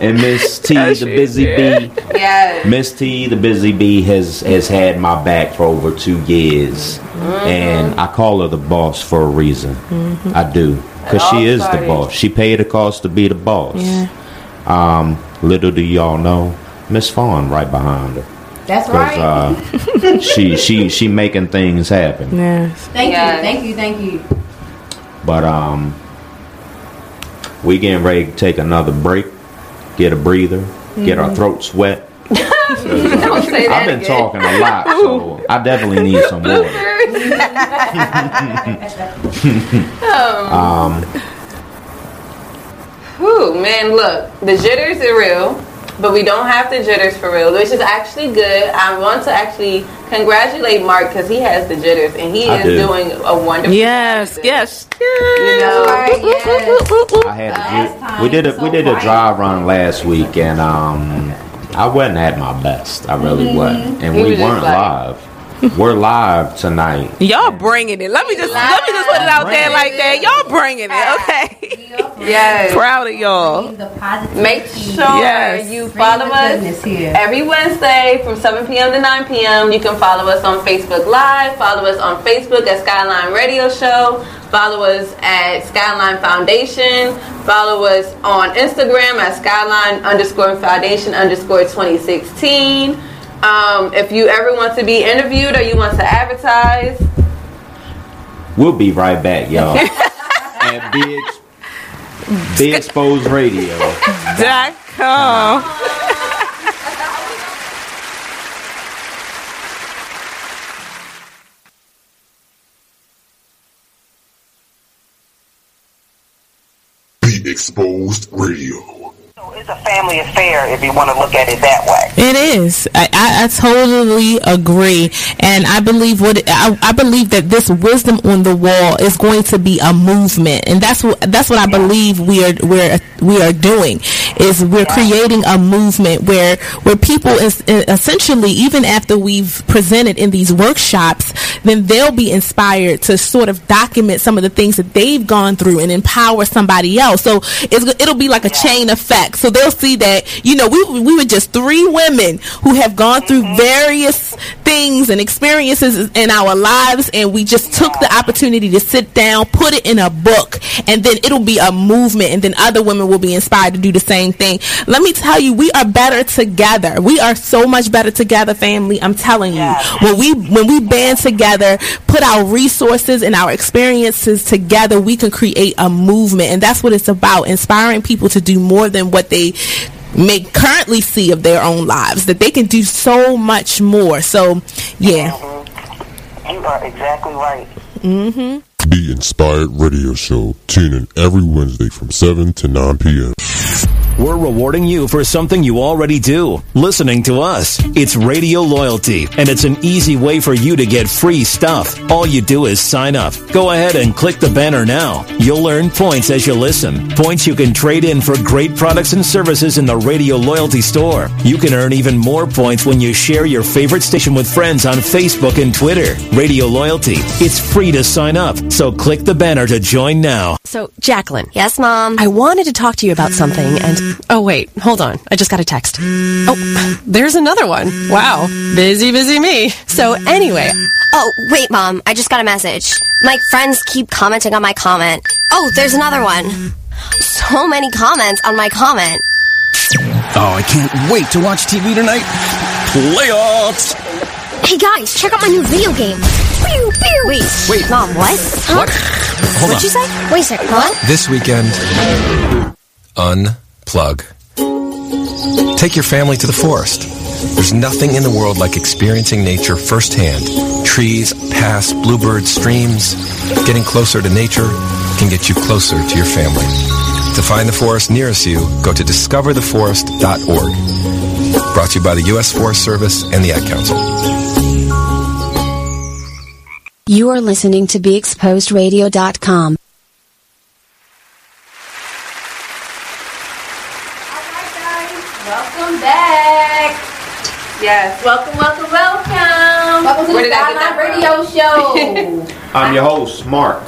and Miss T,
Yes,
the busy
do.
bee.
Yes.
Miss T, the busy bee, has has had my back for over two years, and I call her the boss for a reason.
Mhm.
I do, because she is the boss. She paid the cost to be the boss.
Yeah.
Um, little do y'all know, Miss Fawn right behind her.
That's
'Cause,
right.
uh, <laughs> she she she making things happen.
Yes.
Thank
Yes.
you, thank you, thank you.
But um, we getting ready to take another break, get a breather, get our
Mhm.
throats wet. <laughs>
Don't say that
I've been
again.
talking a lot, so I definitely need some <laughs> water. <laughs> um,
Whew, man, look, the jitters are real, but we don't have the jitters for real, which is actually good. I want to actually congratulate Mark because he has the jitters and he
I
is
do.
doing a wonderful.
Yes, yes.
You know,
I had to, we did a we did a dry run last week, and um, I wasn't at my best. I really
Mhm.
wasn't, and
He
we
was
weren't
like-
live. We're live tonight.
Y'all bringing it. Let me just let me just put it out there like that. Y'all bringing it, okay?
Yes. <laughs>
Proud of y'all.
Make sure
Yes.
you follow us every Wednesday from 7 p.m. to 9 p.m. You can follow us on Facebook Live. Follow us on Facebook at Skyline Radio Show. Follow us at Skyline Foundation. Follow us on Instagram at Skyline underscore Foundation underscore 2016. Um, if you ever want to be interviewed or you want to advertise,
We'll be right back, y'all. <laughs> at Be, Ex- Be Exposed Radio.
Dot com.
Be Exposed Radio.
It's a family affair if you want to look at it that way.
It is. I, I, I totally agree, and I believe what I, I believe that this wisdom on the wall is going to be a movement, and that's what that's what I believe we are we're we are doing is we're creating a movement where where people is essentially even after we've presented in these workshops,
then they'll be inspired to sort of document some of the things that they've gone through and empower somebody else. So it's, it'll be like a chain effect. So they'll see that, you know, we, we were just three women who have gone through mm-hmm. various things and experiences in our lives and we just took the opportunity to sit down, put it in a book, and then it'll be a movement and then other women will be inspired to do the same thing. Let me tell you, we are better together. We are so much better together, family. I'm telling you. When we when we band together, put our resources and our experiences together, we can create a movement. And that's what it's about, inspiring people to do more than what they may currently see of their own lives. That they can do so much more. So, yeah.
You are exactly right.
Mm-hmm.
The Inspired Radio Show. Tune in every Wednesday from 7 to 9 p.m.
We're rewarding you for something you already do listening to us. It's radio loyalty, and it's an easy way for you to get free stuff. All you do is sign up. Go ahead and click the banner now. You'll earn points as you listen. Points you can trade in for great products and services in the radio loyalty store. You can earn even more points when you share your favorite station with friends on Facebook and Twitter. Radio loyalty. It's free to sign up, so click the banner to join now.
So, Jacqueline. Yes, Mom. I wanted to talk to you about something and. Oh, wait. Hold on. I just got a text. Oh, there's another one. Wow. Busy, busy me. So, anyway.
Oh, wait, Mom. I just got a message. My friends keep commenting on my comment. Oh, there's another one. So many comments on my comment.
Oh, I can't wait to watch TV tonight. Playoffs!
Hey guys, check out my new video game. Pew, pew. Wait,
Wait.
Mom, what? Huh?
What? Hold
What'd
on.
you say? Wait a second, what?
This weekend, unplug. Take your family to the forest. There's nothing in the world like experiencing nature firsthand. Trees, paths, bluebirds, streams. Getting closer to nature can get you closer to your family. To find the forest nearest you, go to discovertheforest.org. Brought to you by the U.S. Forest Service and the Ad Council.
You are listening to BeExposedRadio.com.
Welcome back.
Yes, welcome, welcome, welcome.
Welcome to
Where
the
did I get
Skyline Radio Show. <laughs>
I'm your host, Mark.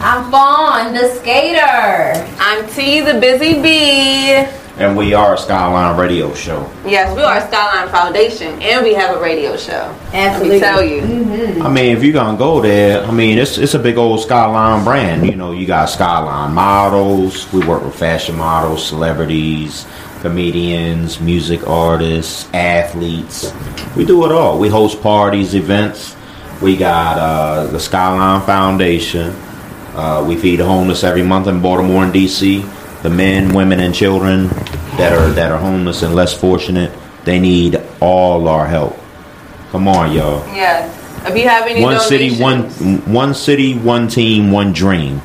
I'm Fawn, the skater.
I'm T, the busy bee.
And we are a Skyline Radio Show.
Yes, we are Skyline Foundation, and we have a radio show.
Absolutely.
Let me tell you.
Mm-hmm.
I mean, if you're gonna go there, I mean, it's it's a big old Skyline brand. You know, you got Skyline models. We work with fashion models, celebrities, comedians, music artists, athletes. We do it all. We host parties, events. We got uh, the Skyline Foundation. Uh, we feed homeless every month in Baltimore and DC. The men, women, and children that are that are homeless and less fortunate, they need all our help. Come on, y'all.
Yes. If you have any
one city, one one city, one team, one dream,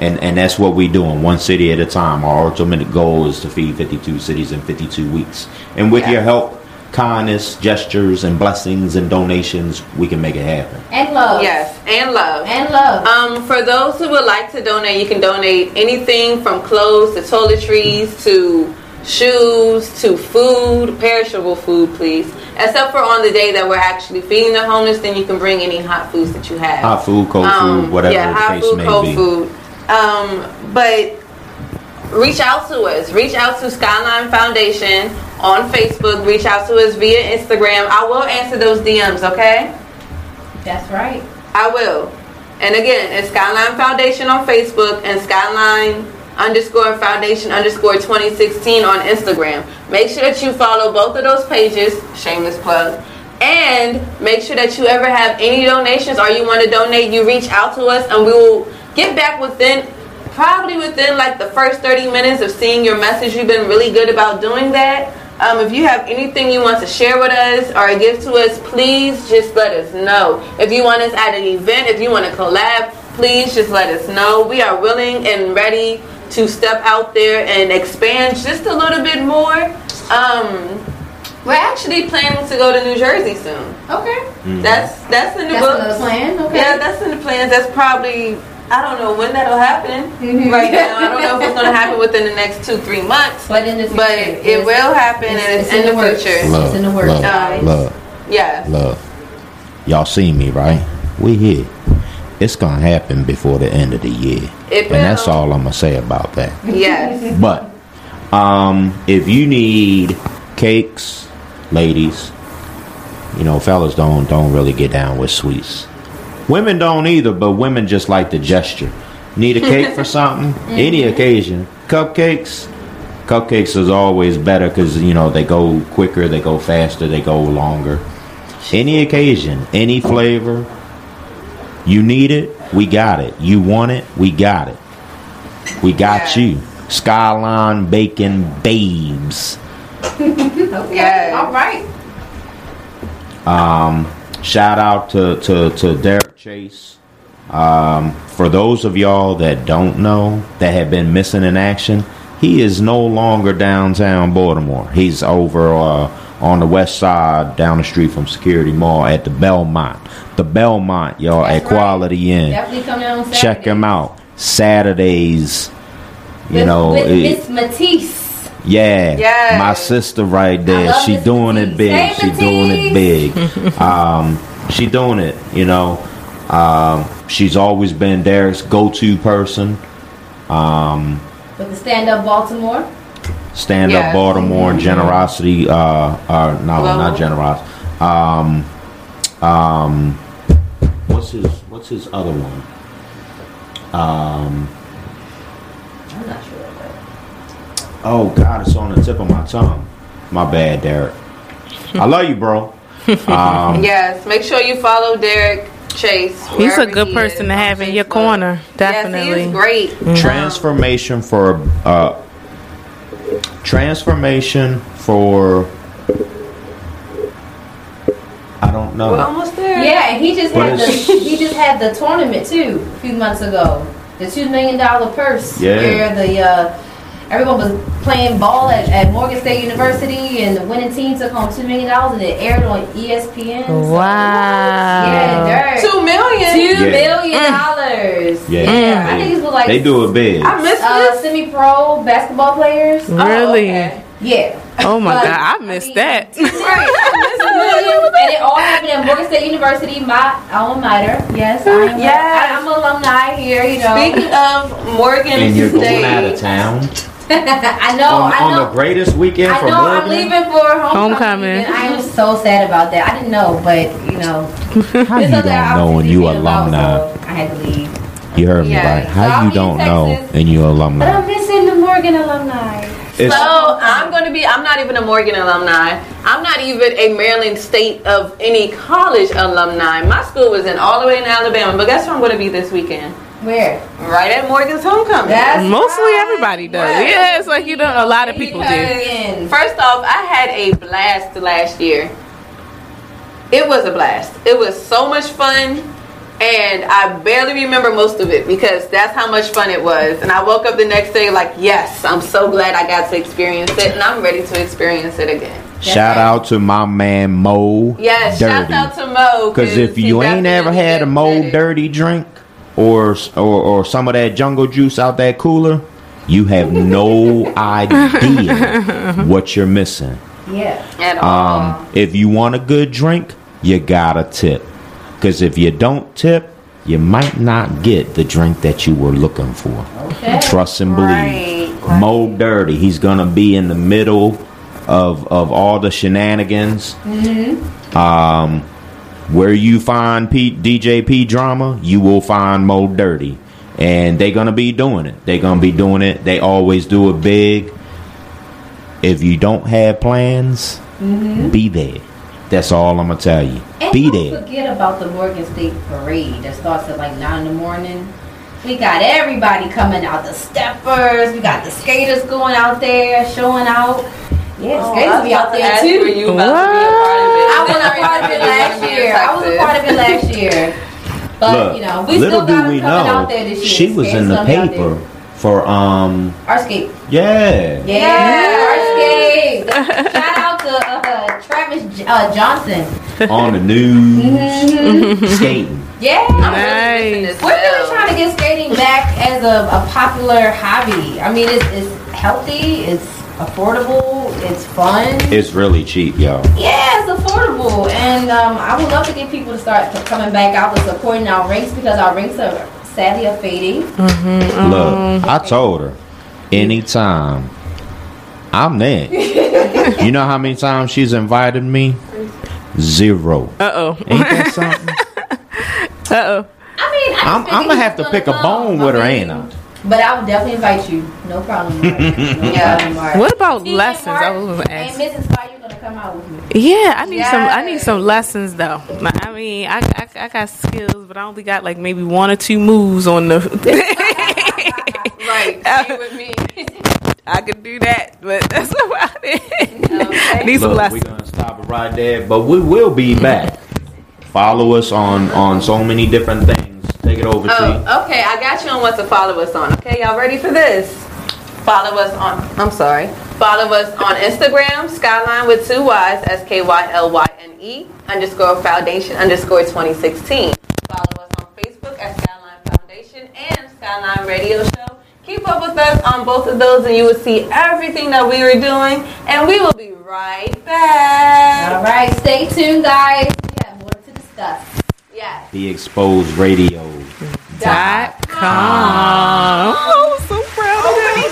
and and that's what we doing. One city at a time. Our ultimate goal is to feed 52 cities in 52 weeks. And with your help, kindness, gestures, and blessings and donations, we can make it happen.
And love.
Yes, and love.
And love.
Um, for those who would like to donate, you can donate anything from clothes to toiletries to shoes to food, perishable food, please. Except for on the day that we're actually feeding the homeless, then you can bring any hot foods that you have.
Hot food, cold
Um,
food, whatever
yeah,
the
hot
case
food,
may
cold
be.
food. Um, but reach out to us. Reach out to Skyline Foundation on Facebook. Reach out to us via Instagram. I will answer those DMs. Okay.
That's right.
I will. And again, it's Skyline Foundation on Facebook and Skyline underscore Foundation underscore 2016 on Instagram. Make sure that you follow both of those pages. Shameless plug. And make sure that you ever have any donations or you want to donate, you reach out to us and we will get back within probably within like the first 30 minutes of seeing your message. You've been really good about doing that. Um, if you have anything you want to share with us or give to us, please just let us know. If you want us at an event, if you want to collab, please just let us know. We are willing and ready to step out there and expand just a little bit more. Um, we're actually planning to go to New Jersey soon.
Okay.
That's that's in the
That's
books.
another plan, okay.
Yeah, that's in the plans. That's probably I don't know when that'll happen right now. I don't know if it's going to happen within the next two three months.
But in the future,
but it
it's-
will happen,
it's-
and it's,
it's
in,
in
the
the works.
future.
Love,
in the works,
love,
guys.
love,
Yeah.
love. Y'all see me, right? we here. It's gonna happen before the end of the year,
It
and that's all I'm gonna say about that.
Yes. <laughs>
But um, if you need cakes, ladies, you know, fellas don't don't really get down with sweets. Women don't either, but women just like the gesture. Need a cake for <laughs> something? Any occasion. Cupcakes. Cupcakes is always better because you know they go quicker, they go faster, they go longer. Any occasion, any flavor. You need it, we got it. You want it, we got it. We got you. Skyline Bacon Babes. <laughs>
okay. All right.
Um, shout out to, to, to Derek Chase. Um, for those of y'all that don't know that have been missing in action, he is no longer downtown Baltimore. He's over uh, on the west side, down the street from Security Mall at the Belmont. The Belmont, y'all, at Quality Inn.
Definitely come down Saturday.
Check him out. Saturdays, you
With-
know,
Miss Matisse.
Yeah,
Yes.
my sister right there. She doing it big. She doing it big. um, she doing it. You know, um, she's always been Derek's go-to person. Um,
With the stand up Baltimore.
stand
Yeah.
up Baltimore, generosity. Uh, uh, no,
Global.
not generosity. Um, um, what's his What's his other one? Um,
I'm not sure.
Oh God, it's on the tip of my tongue. My bad, Derek. I love you, bro. <laughs> Um,
yes. Make sure you follow Derek Chase.
He's a good
he
person
is
to have in your corner. Definitely.
Yes, he is great.
Mm-hmm.
transformation for uh transformation for I don't know.
We're almost there.
Yeah, he just
What
had the he just had the tournament too a few months ago. The two million dollar purse.
Yeah.
Where the uh, everyone was playing ball at, at Morgan State University, and the winning team took home two million dollars, and it aired on ESPN. So,
Wow.
Yeah, Dirk.
Two million?
Two
Yeah.
million dollars.
Yeah.
I think it's like
they do it big.
I missed
uh, semi-pro basketball players.
Really?
Yeah.
Oh my
But-
god, I missed that. <laughs> <laughs>
and it all happened at Morgan State University, my alma mater. Yes, I am.
Yes.
I, am an alumni here. You know.
Speaking of Morgan
and you're going out of town <laughs>
I know.
on,
I
on the greatest weekend
I
for
know. I'm leaving for homecoming.
Homecoming.
I am so sad about that. I didn't know, but you know,
How you don't know when you
opportunities about,
alumni?
so I had to leave.
You heard me
Yeah.
right.
So
How
I'll
you don't know
Texas.
and you
But
alumni?
I'm missing the Morgan alumni.
It's-
So I'm going to be. I'm not even a Morgan alumni. I'm not even a Maryland State of any college alumni. My school was in all the way in Alabama. But guess where I'm going to be this weekend?
Where?
Right at Morgan's homecoming.
That's
Mostly everybody does. Yeah, it's like you know a lot of people do.
First off, I had a blast last year. It was a blast. It was so much fun, and I barely remember most of it because that's how much fun it was. And I woke up the next day like, yes, I'm so glad I got to experience it, and I'm ready to experience it again.
Shout out to my man Mo.
Yes, shout
Dirty.
out to Mo.
Because if you ain't ever had a
gets
Mo dirty drink or, or or some of that jungle juice out that cooler, you have no <laughs> idea what you're missing.
Yeah.
At all.
Um, if you want a good drink, you gotta tip. Because if you don't tip, you might not get the drink that you were looking for.
Okay.
Trust and believe. Mo Dirty, he's gonna be in the middle of of all the shenanigans.
Mm-hmm.
Um, where you find P, DJ P drama, you will find Mo Dirty, and they're gonna be doing it. They're gonna be doing it. They always do it big. If you don't have plans,
Mhm.
be there. That's all I'm gonna tell you.
And
be
don't
there.
forget about the Morgan State Parade that starts at like 9 in the morning. We got everybody coming out. The steppers, we got the skaters going out there, showing out. Yeah, the
Oh,
skaters
I was
will be out
about to
there too.
you, were you about to be a part of it?
I was a part of it last <laughs> year. I was a part of it last year. But,
Look,
you know, we
little
still
do
got
we know,
out there this year.
she was
skaters
in the
gonna be out there.
paper for um.
Artscape.
Yeah.
Yeah, Artscape. <laughs> Shout out to uh, Travis uh, Johnson.
on the news,
Mhm.
skating.
Yeah,
Nice.
We're really trying to get skating back as a, a popular hobby. I mean, it's, it's healthy, it's affordable, it's fun.
It's really cheap, y'all.
Yeah, it's affordable, and um, I would love to get people to start to coming back out and supporting our rinks because our rinks are sadly are fading.
Mm-hmm.
Look, I told her, anytime I'm there. <laughs> you know how many times she's invited me? Zero.
Uh oh.
Ain't that something? <laughs>
uh oh.
I mean, I
I'm, I'm gonna have to pick a bone with her, ain't I?
But I would definitely invite you. No problem. <laughs> Mark. No problem,
What about
DJ
lessons?
Mark,
I was gonna ask.
And Mrs. Spy, you gonna come out with me?
Yeah, I need some. I need some lessons though. I mean, I, I I got skills, but I only got like maybe one or two moves on the. <laughs> <laughs>
right, you with me.
I could do that, but that's about it. I need some
Look,
lessons.
we're gonna stop it right there, but we will be back. Follow us on on so many different things. Take it over, T.
Oh, okay. I got you on what to follow us on. Okay, y'all ready for this? Follow us on. I'm sorry. Follow us on Instagram, Skyline with two Y's, S K Y L Y N E underscore Foundation underscore 2016. Follow us on Facebook at Skyline Foundation and Skyline Radio Show. Keep up with us on both of those, and you will see everything that we are doing. And we will be right back.
All right, stay tuned, guys. We have more to discuss.
Yes.
The Exposed Radio.
Dot com. Oh, so proud of oh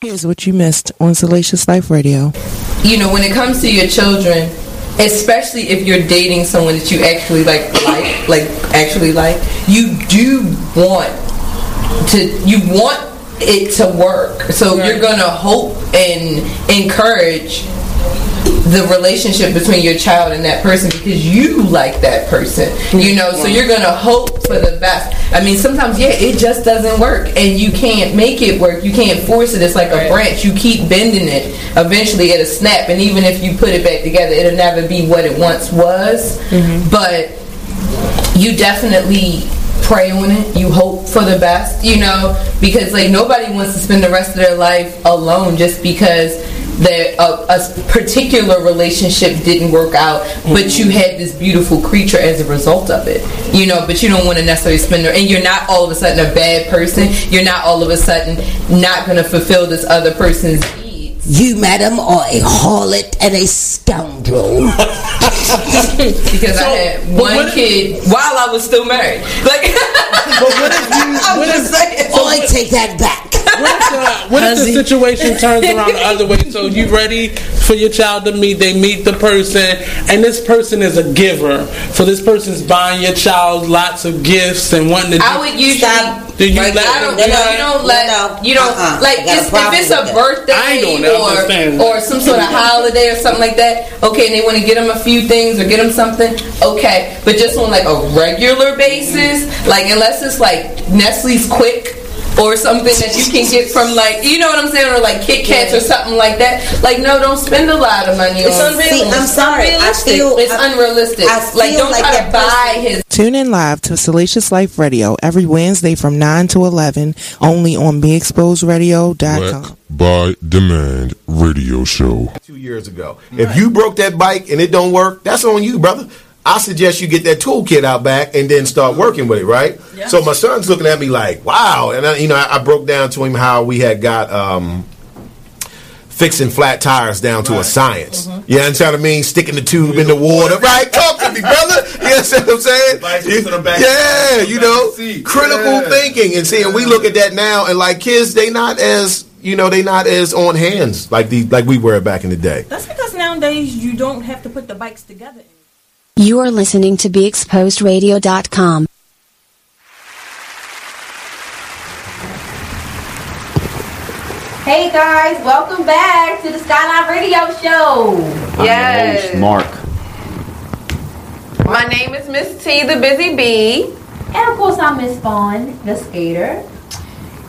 it.
Here's what you missed on Salacious Life Radio.
you know, when it comes to your children, especially if you're dating someone that you actually like, like, like actually like, you do want to, you want it to work. So you're gonna hope and encourage the relationship between your child and that person because you like that person you know so you're gonna hope for the best. I mean sometimes yeah it just doesn't work and you can't make it work. You can't force it. It's like a branch. You keep bending it. Eventually it'll snap and even if you put it back together it'll never be what it once was. Mm-hmm. But you definitely pray on it. You hope for the best you know because like nobody wants to spend the rest of their life alone just because that a, a particular relationship didn't work out but you had this beautiful creature as a result of it you know but you don't want to necessarily spend the, and you're not all of a sudden a bad person you're not all of a sudden not going to fulfill this other person's needs.
You, madam, are a harlot and a scoundrel. <laughs>
because I had one kid while I was still married. Like, <laughs>
but what if you? <laughs>
I'm just saying.
Oh, I take that back.
What if, uh, what if the situation turns around the other way? So you <laughs> ready for your child to meet? They meet the person, and this person is a giver. So this person's buying your child lots of gifts and wanting to.
I would usually.
Do you
Right,
let?
I don't,
you
you, know, you don't let you don't
Uh-uh.
like
I got a
just, if it's a birthday
I ain't doing that. I'm just saying.
or or some sort of holiday or something like that. Okay, and they want to get them a few things or get them something. Okay, but just on like a regular basis, like unless it's like Nestle's Quik or something that you can get from like you know what I'm saying or like Kit Kats or something like that. Like no, don't spend a lot of money
It's
on.
unreal- I'm sorry, I feel-
it's
I-
unrealistic.
I
like don't
like
try
that
to buy his
Tune in live to Salacious Life Radio every Wednesday from 9 to 11 only on BeExposedRadio.com.
By demand radio show.
two years ago. If you broke that bike and it don't work, that's on you, brother. I suggest you get that toolkit out back and then start working with it, right? So my son's looking at me like, "Wow!" And I, you know, I, I broke down to him how we had got um, fixing flat tires down to a science. You understand what I mean? Sticking the tube in the water, right? Talk to me, brother. You understand what I'm saying? Yeah, you know, critical thinking and seeing. We look at that now and like kids, they not as you know, they not as on hands like the like we were back in the day.
That's because nowadays you don't have to put the bikes together.
You are listening to BeExposedRadio.com.
Hey guys, welcome back to the Skyline Radio Show.
I'm
Yes.
host, Mark.
My name is Miss T, the Busy Bee.
And of course, I'm Miss Fawn, the skater.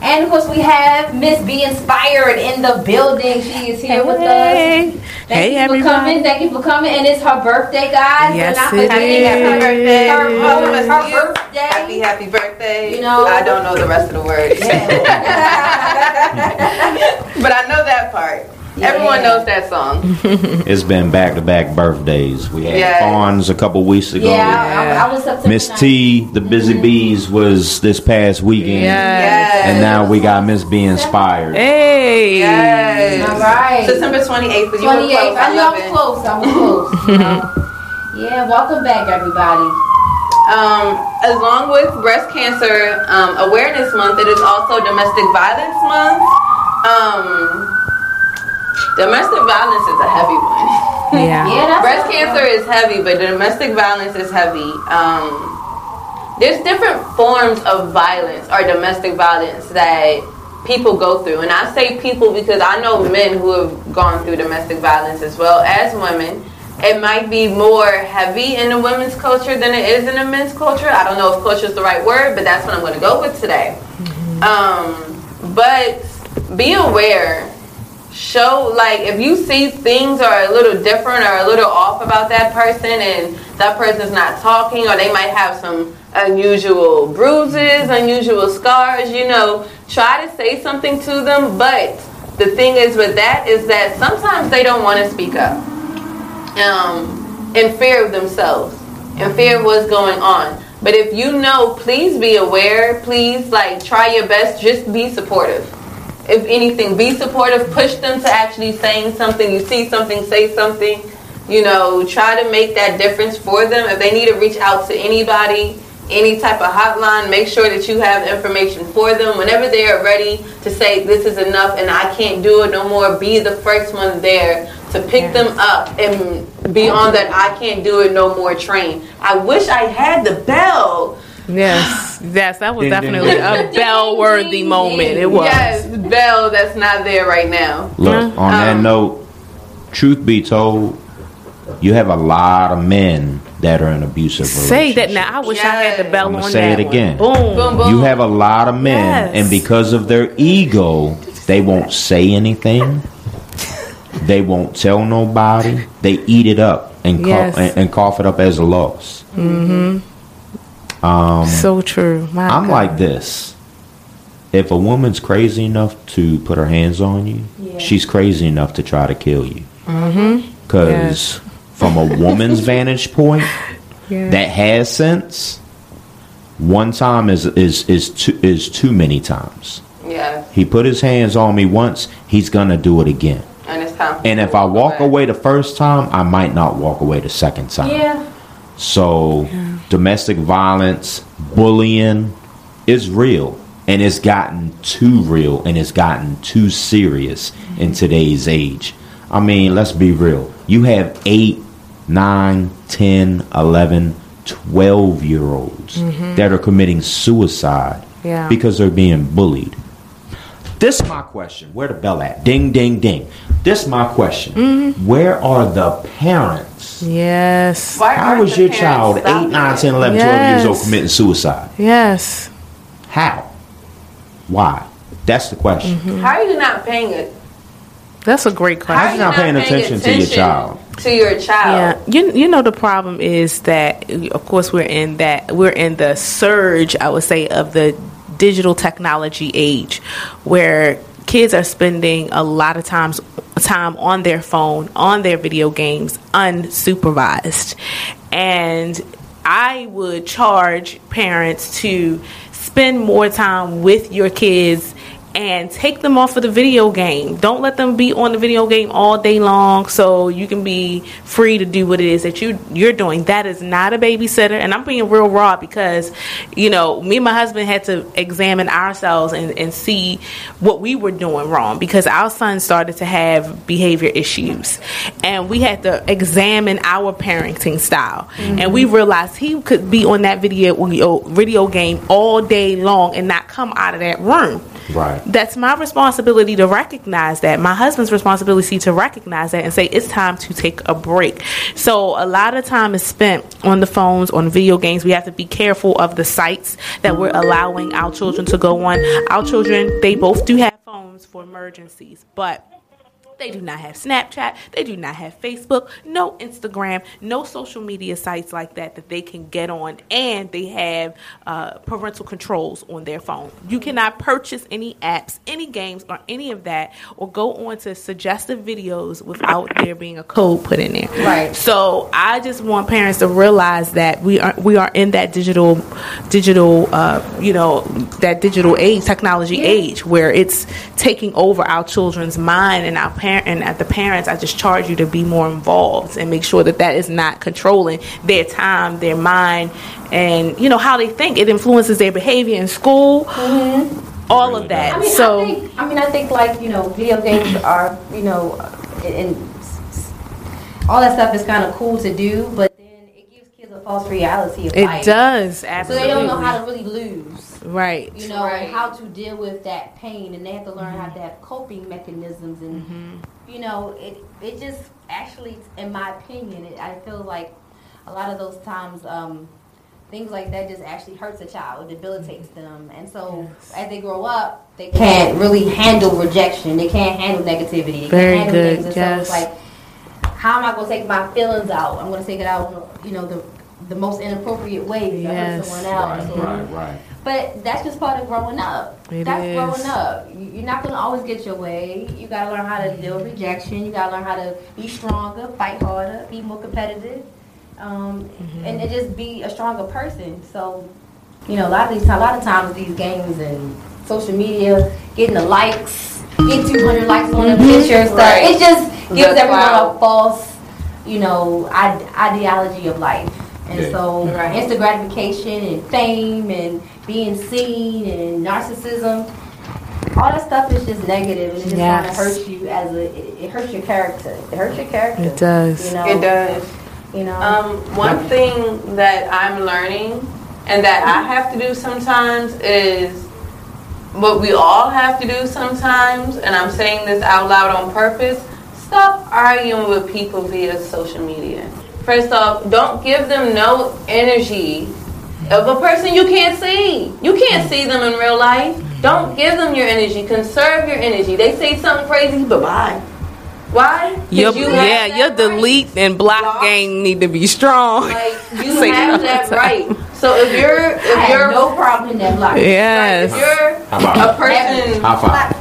And of course, we have Miss Be Inspired in the building. She is here with
Hey.
us. Thank
Hey,
you for
everybody.
coming. Thank you for coming. And it's her birthday, guys.
Yes,
so not
it
forgetting
is.
Happy birthday. Her, her, her birthday.
Happy, happy birthday.
You know-
I don't know the rest of the words. <laughs> but I know that part. Everyone knows that song. <laughs>
It's been back to back birthdays. We had
Yes.
Fawns a couple weeks ago.
Yeah, I, I was September
Miss T, the Busy Bees, was this past weekend.
Yes.
And now we got Miss Be Inspired.
Hey.
Yes.
All right.
September 28th. But you were
28th.
close.
I knew I
love
was close. I was <laughs> close. you know. Yeah, welcome back, everybody.
Um, along with Breast Cancer um, Awareness Month, it is also Domestic Violence Month. Um, domestic violence is a heavy one.
Yeah. <laughs>
Yeah, that's
Breast cancer is heavy, but domestic violence is heavy. Um, there's different forms of violence or domestic violence that people go through. And I say people because I know men who have gone through domestic violence as well as women. It might be more heavy in the women's culture than it is in the men's culture. I don't know if culture is the right word, but that's what I'm going to go with today. Um, but be aware. Show like if you see things are a little different or a little off about that person, and that person's not talking, or they might have some unusual bruises, unusual scars. You know, try to say something to them. But the thing is with that is that sometimes they don't want to speak up um, in fear of themselves, in fear of what's going on. But if you know, please be aware. Please, like, try your best. Just be supportive. If anything, be supportive. Push them to actually saying something. You see something, say something. You know, try to make that difference for them. If they need to reach out to anybody, any type of hotline, make sure that you have information for them. Whenever they are ready to say, this is enough and I can't do it no more, be the first one there to pick them up and be on that I can't do it no more train. I wish I had the bell.
Yes, yes, that was
Ding, ding,
definitely
ding.
a bell-worthy moment. It was.
Yes, bell that's not there right now.
Look, on that
Um,
note, truth be told, you have a lot of men that are in abusive relationships.
Say that now. I wish I had the bell
I'm
on
gonna say it again.
One. Boom.
boom, You have a lot of men,
Yes.
and because of their ego, they won't say anything. they won't tell nobody. They eat it up and, cough, and, and cough it up as a loss.
Mm-hmm.
Um,
So true. My
I'm
God.
like this. If a woman's crazy enough to put her hands on you,
Yeah.
she's crazy enough to try to kill you.
Mm-hmm.
Because from a woman's <laughs> vantage point
Yeah.
that has sense, one time is is is too, is too many times.
Yeah,
He put his hands on me once, he's gonna do it again.
and it's time.
And if I walk away the first time, I might not walk away the second time.
Yeah.
So, domestic violence, bullying is real. And it's gotten too real and it's gotten too serious in today's age. I mean, let's be real. You have 8, 9, 10, 11, 12 year olds
Mhm.
that are committing suicide
Yeah.
because they're being bullied. This my question. Where the bell at? Ding, ding, ding. This my question.
Mm-hmm.
Where are the parents?
Yes.
How was your child 8, 9, 10, 11, 12 years old committing suicide?
Yes.
How? Why? That's the question.
How are you not paying it?
That's a great question.
How are you
not paying attention to your child?
To your child.
Yeah, you you know the problem is that of course we're in that we're in the surge I would say of the digital technology age where kids are spending a lot of times time on their phone, on their video games unsupervised. And I would charge parents to spend more time with your kids and take them off of the video game. Don't let them be on the video game all day long so you can be free to do what it is that you you're doing. That is not a babysitter and I'm being real raw because you know, me and my husband had to examine ourselves and, and see what we were doing wrong because our son started to have behavior issues and we had to examine our parenting style mm-hmm. and we realized he could be on that video video game all day long and not come out of that room
Right.
that's my responsibility to recognize that. My husband's responsibility to recognize that and say it's time to take a break. So a lot of time is spent on the phones, on video games. We have to be careful of the sites that we're allowing our children to go on. Our children, they both do have phones for emergencies, but They do not have Snapchat. They do not have Facebook. No Instagram. No social media sites like that that they can get on. And they have uh, parental controls on their phone. You cannot purchase any apps, any games, or any of that, or go on to suggestive videos without there being a code put in there.
Right.
So I just want parents to realize that we are we are in that digital, digital, uh, you know, that digital age, technology age, where it's taking over our children's mind and our parent and at the parents. I just charge you to be more involved and make sure that that is not controlling their time, their mind, and you know how they think. It influences their behavior in school. Mm-hmm. All of that.
I mean,
so
I, think, I mean, I think like you know, video games are you know, and, and all that stuff is kind of cool to do, but then it gives kids a false reality of
It
life.
does, absolutely.
So they don't know how to really lose.
Right.
You know, and how to deal with that pain, and they have to learn how mm-hmm. to have coping mechanisms, and mm-hmm. you know, it it just actually, in my opinion, it, I feel like a lot of those times. um Things like that just actually hurts a child, it debilitates mm-hmm. them, and so as they grow up, they can't really handle rejection. They can't handle negativity. They
Very
can't handle
good,
things.
Yes.
so it's like, how am I going to take my feelings out? I'm going to take it out, you know, the the most inappropriate way to hurt
Yes.
someone else.
Right,
or-
right, right.
But that's just part of growing up.
It
that's
is.
growing up. You- You're not gonna always get your way. You gotta learn how to deal with rejection. You gotta learn how to be stronger, fight harder, be more competitive, um,
Mm-hmm.
and, and just be a stronger person. So, you know, a lot of these, a lot of times these games and social media, getting the likes, getting 200 likes on a
Mm-hmm.
picture and stuff,
Right.
it just gives
The
everyone
clout.
a false, you know, ide- ideology of life. And
Yeah.
so,
Right.
instant gratification and fame and being seen and narcissism, all that stuff is just negative and it just kind of hurts you as a, it, it hurts your character. It hurts your character.
It does.
You know?
It does.
You know.
Um, one thing that I'm learning and that I have to do sometimes is what we all have to do sometimes, and I'm saying this out loud on purpose. Stop arguing with people via social media. First off, don't give them no energy of a person you can't see. You can't see them in real life. Don't give them your energy. Conserve your energy. They say something crazy, but bye. Why? 'Cause
Your,
you have
yeah,
that
your delete and block game need to be strong.
like <laughs> you
Say
have that
time.
right. So if you're if
I
you're
no problem in that block.
Yes.
if you're a person
High five.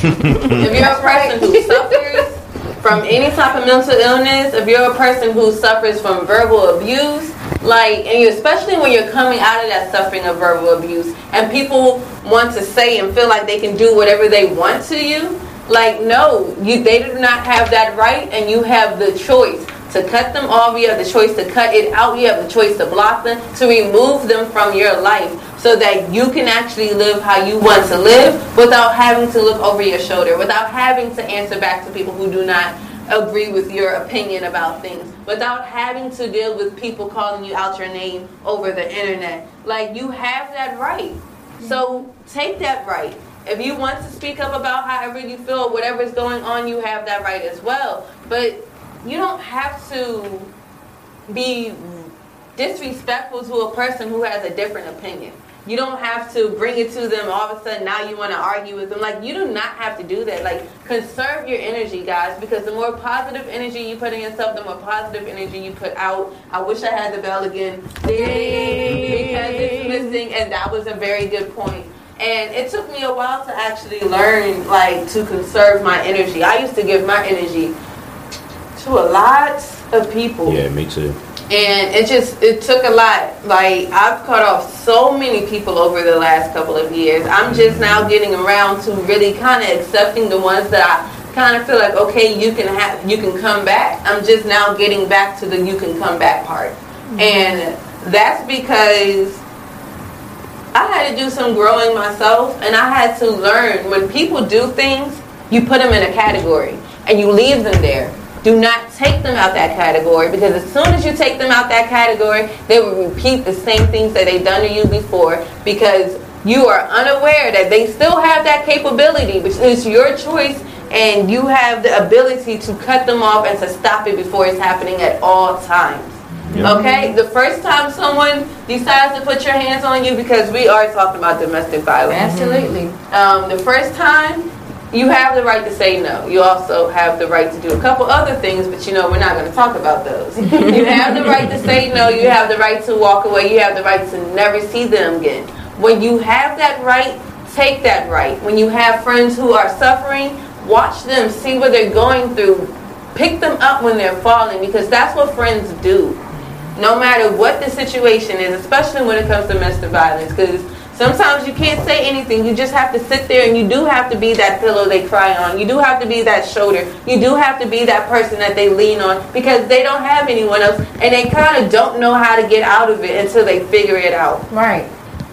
<laughs>
if you're a person who suffers from any type of mental illness, if you're a person who suffers from verbal abuse, like, and you, especially when you're coming out of that suffering of verbal abuse, and people want to say and feel like they can do whatever they want to you, like, no, you they do not have that right, and you have the choice to cut them off. You have the choice to cut it out. You have the choice to block them, to remove them from your life, so that you can actually live how you want to live without having to look over your shoulder, without having to answer back to people who do not agree with your opinion about things, without having to deal with people calling you out your name over the internet. Like you have that right. So take that right. If you want to speak up about however you feel, whatever's going on, you have that right as well. But you don't have to be disrespectful to a person who has a different opinion. You don't have to bring it to them all of a sudden now you want to argue with them. Like you do not have to do that. Like conserve your energy, guys, because the more positive energy you put in yourself, the more positive energy you put out. I wish I had the bell again. Ding, because it's missing and that was a very good point. And it took me a while to actually learn like to conserve my energy. I used to give my energy to a lot of people
Yeah, me too.
And it just it took a lot. Like i've cut off so many people over the last couple of years. I'm just now getting around to really kind of accepting the ones that i kind of feel like okay you can have you can come back. I'm just now getting back to the you can come back part. Mm-hmm. And that's because I had to do some growing myself, and I had to learn. When people do things, you put them in a category and you leave them there. Do not take them out that category because as soon as you take them out that category, they will repeat the same things that they've done to you before because you are unaware that they still have that capability, which is your choice, and you have the ability to cut them off and to stop it before it's happening at all times. Okay, the first time someone decides to put your hands on you, because we are talking about domestic violence.
Absolutely.
Um, the first time you have the right to say no. You also have the right to do a couple other things, but you know we're not going to talk about those. <laughs> you have the right to say no. You have the right to walk away. You have the right to never see them again. When you have that right, take that right. When you have friends who are suffering, watch them, see what they're going through, pick them up when they're falling, because that's what friends do. No matter what the situation is, especially when it comes to domestic violence, because Sometimes you can't say anything. You just have to sit there and you do have to be that pillow they cry on. You do have to be that shoulder. You do have to be that person that they lean on because they don't have anyone else and they kind of don't know how to get out of it until they figure it out.
Right.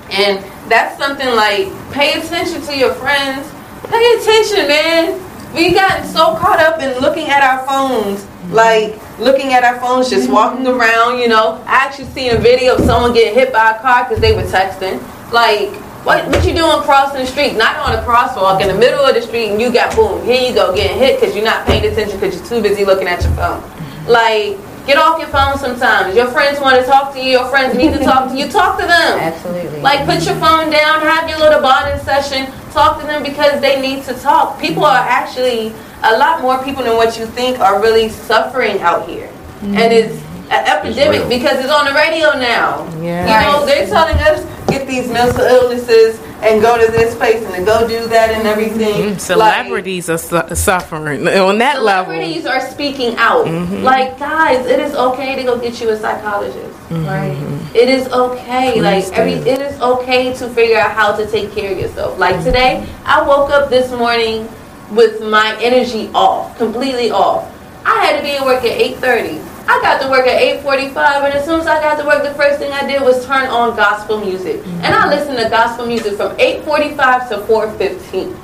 And that's something like pay attention to your friends. Pay attention, man. We gotten so caught up in looking at our phones, like looking at our phones, just walking around. You know, I actually seen a video of someone getting hit by a car because they were texting. Like, what, what you doing crossing the street? Not on a crosswalk in the middle of the street, and you got boom, here you go, getting hit because you're not paying attention because you're too busy looking at your phone. Like, get off your phone sometimes. Your friends want to talk to you. Your friends need to talk to you. Talk to them. <laughs>
Absolutely.
Like, put your phone down, have your little bonding session. Talk to them because they need to talk. People are actually a lot more people than what you think are really suffering out here,
Mm-hmm.
and it's an epidemic because it's on the radio now.
Yeah.
You know, they're telling us get these mental illnesses and go to this place and to go do that and everything.
Mm, Celebrities are su- suffering on that level.
Celebrities are speaking out.
Mhm.
Like, guys, it is okay to go get you a psychologist.
Right.
It is okay.
Please
like every
do.
it is okay to figure out how to take care of yourself. Like today, I woke up this morning with my energy off, completely off. I had to be at work at 8:30. I got to work at 8:45, and as soon as I got to work, the first thing I did was turn on gospel music, mm-hmm. and I listened to gospel music from 8:45 to 4:15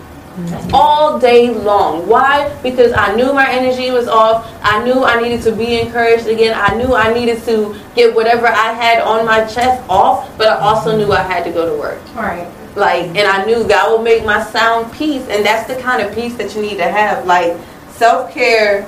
all day long. Why? Because I knew my energy was off. I knew I needed to be encouraged again. I knew I needed to get whatever I had on my chest off, but I also knew I had to go to work.
Right.
Like, and I knew God will make my sound peace, and that's the kind of peace that you need to have. Like, self care.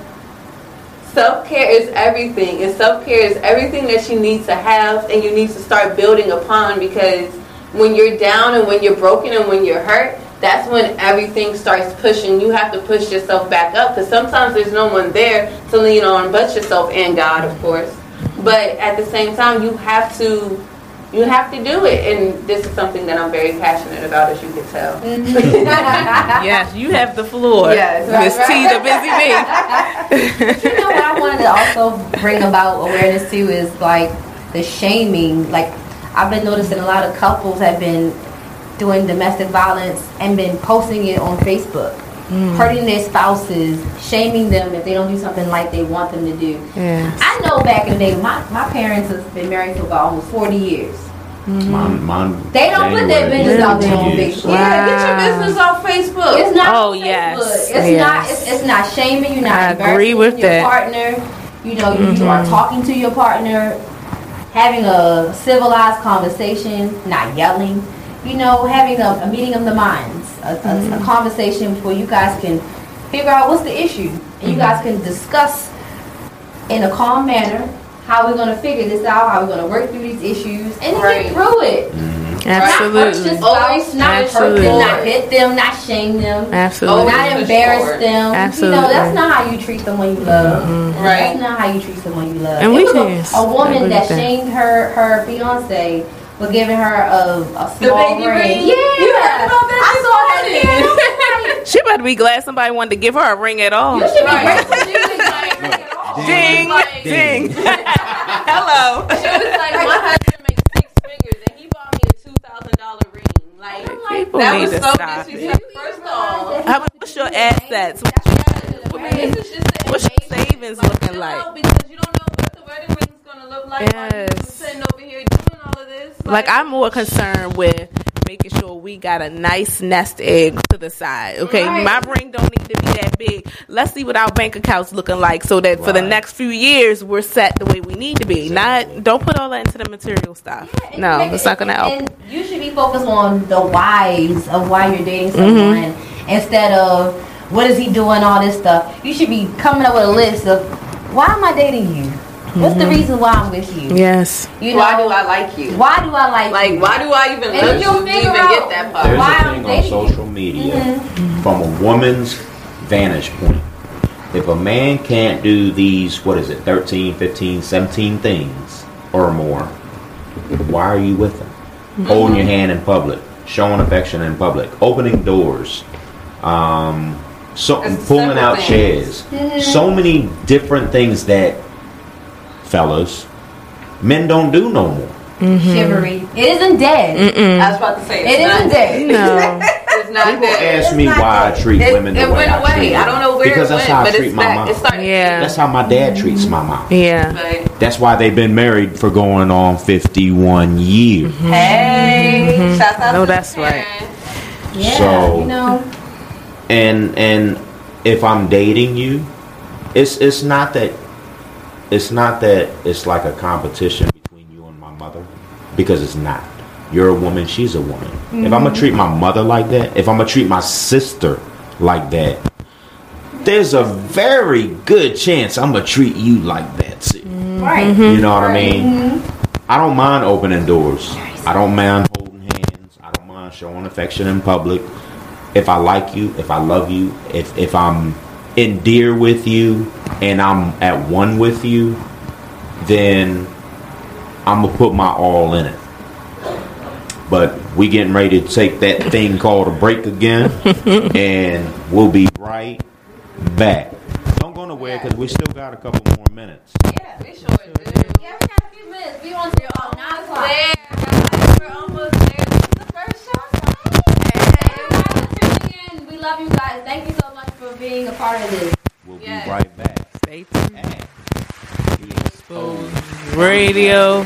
Self care is everything, and self care is everything that you need to have, and you need to start building upon because when you're down and when you're broken and when you're hurt, that's when everything starts pushing. You have to push yourself back up because sometimes there's no one there to lean on but yourself and God, of course. But at the same time, you have to you have to do it, and this is something that I'm very passionate about, as you can tell. Mm-hmm. <laughs>
yes, you have the floor.
Yes,
Miss
right,
T, the busy bee. <laughs>
you know what I wanted to also bring about awareness to is like the shaming. Like I've been noticing a lot of couples have been doing domestic violence and been posting it on Facebook.
Mm.
Hurting their spouses, shaming them if they don't do something like they want them to do.
Yes.
I know back in the day, my, my parents have been married for about almost 40 years.
Mine, mine,
They don't put their
January,
business out there on Facebook.
years.
Yeah, get your business off Facebook.
It's not
Oh,
on Facebook.
yes.
It's
Yes.
not. It's, it's not shaming You're Not
I agree with
your
that.
partner. You know, you
Mhm.
are talking to your partner, having a civilized conversation, not yelling. You know, having a, a meeting of the minds, a, a- a
Mm-hmm.
conversation where you guys can figure out what's the issue, and
Mm-hmm.
you guys can discuss in a calm manner how we're going to figure this out, how we're going to work through these issues, and
Right.
get through it. Not hurt
Absolutely.
your spouse, not hurt
Absolutely.
them, not hit them, not shame them.
Absolutely.
Not embarrass
forward.
them. You
Absolutely.
know, that's not how you treat someone you love.
Right.
That's not how you treat someone you love.
And
It
we
was
can-
a, a
I
woman that
that.
shamed her her fiance for giving her a, a
The
small
baby
ring.
ring?
Yeah,
You heard about that
I
this
saw
She better be glad somebody wanted to give her a ring at all.
you should be
Right.
grateful. She was like, oh,
Ding,
Like-
ding. <laughs> Hello.
She was like, my husband makes six figures, and he bought me a two thousand dollar ring. Like
People
that was so
stop it.
disrespectful. First off,
How, what's your assets?
this is just
What's your savings looking like?
because you don't know what the wedding ring is gonna look like. while you
Yes.
sitting over here doing all of this.
Like I'm more concerned with making sure we got a nice nest egg to the side. Okay,
Right.
my ring don't need to be that big. Let's see what our bank account's looking like, so that for the next few years we're set the way we need to be. Not don't put all that into the material stuff.
and
no,
make-
it's not gonna help.
And you should be focused on the whys of why you're dating
Mm-hmm.
someone instead of what is he doing, all this stuff. You should be coming up with a list of why am I dating you? What's the reason why I'm with you?
Yes.
You know,
why do I like you?
Why do I like,
Like,
you?
why do I even
And
love
you'll
you? Even
out
get that part.
There's
why
a
I'm
thing on social media
Mhm.
from a woman's vantage point. If a man can't do these, what is it, 13, 15, 17 things or more, why are you with him?
Mhm.
Holding your hand in public, showing affection in public, opening doors, um, so pulling out
things.
chairs.
Mhm.
So many different things that fellas, men don't do no more.
Chivalry. It isn't dead.
I was about to say
It
it's not
isn't dead.
dead. <laughs> it's not
People
dead.
ask me why I treat
It-
women the
it
way
went
I
away.
treat them.
I don't know where
because
it
that's
went,
how I
but
treat
it's
my
back.
mom.
It started-
Yeah.
That's how my dad treats my mom.
Yeah.
That's why they've been married for going on 51 years.
Hey,
Mhm.
shout out
No,
to
that's right.
Yeah,
So-
you know.
And and if I'm dating you, it's it's not that it's not that it's like a competition between you and my mother because it's not. You're a woman, she's a woman. If I'm gonna
mm-hmm.
treat my mother like that, if I'm gonna treat my sister like that, there's a very good chance I'm gonna treat you like that too. Mm-hmm.
Right.
You know what I mean? Mm-hmm. I don't mind opening doors. I don't mind holding hands. I don't mind showing affection in public. If I like you, if I love you, if if I'm endear with you and I'm at one with you, then I'm gonna put my all in it. But we getting ready to take that thing called a break again, <laughs> and we'll be right back. Don't go nowhere because we still got a couple more minutes.
Yeah, we sure do. Yeah, we got a few minutes. We on till about uh, 9 o'clock.
We're almost there. This is the first show.
We love you guys. Thank you so much for being a part of this.
We'll be right back.
Stay tuned. Radio.com.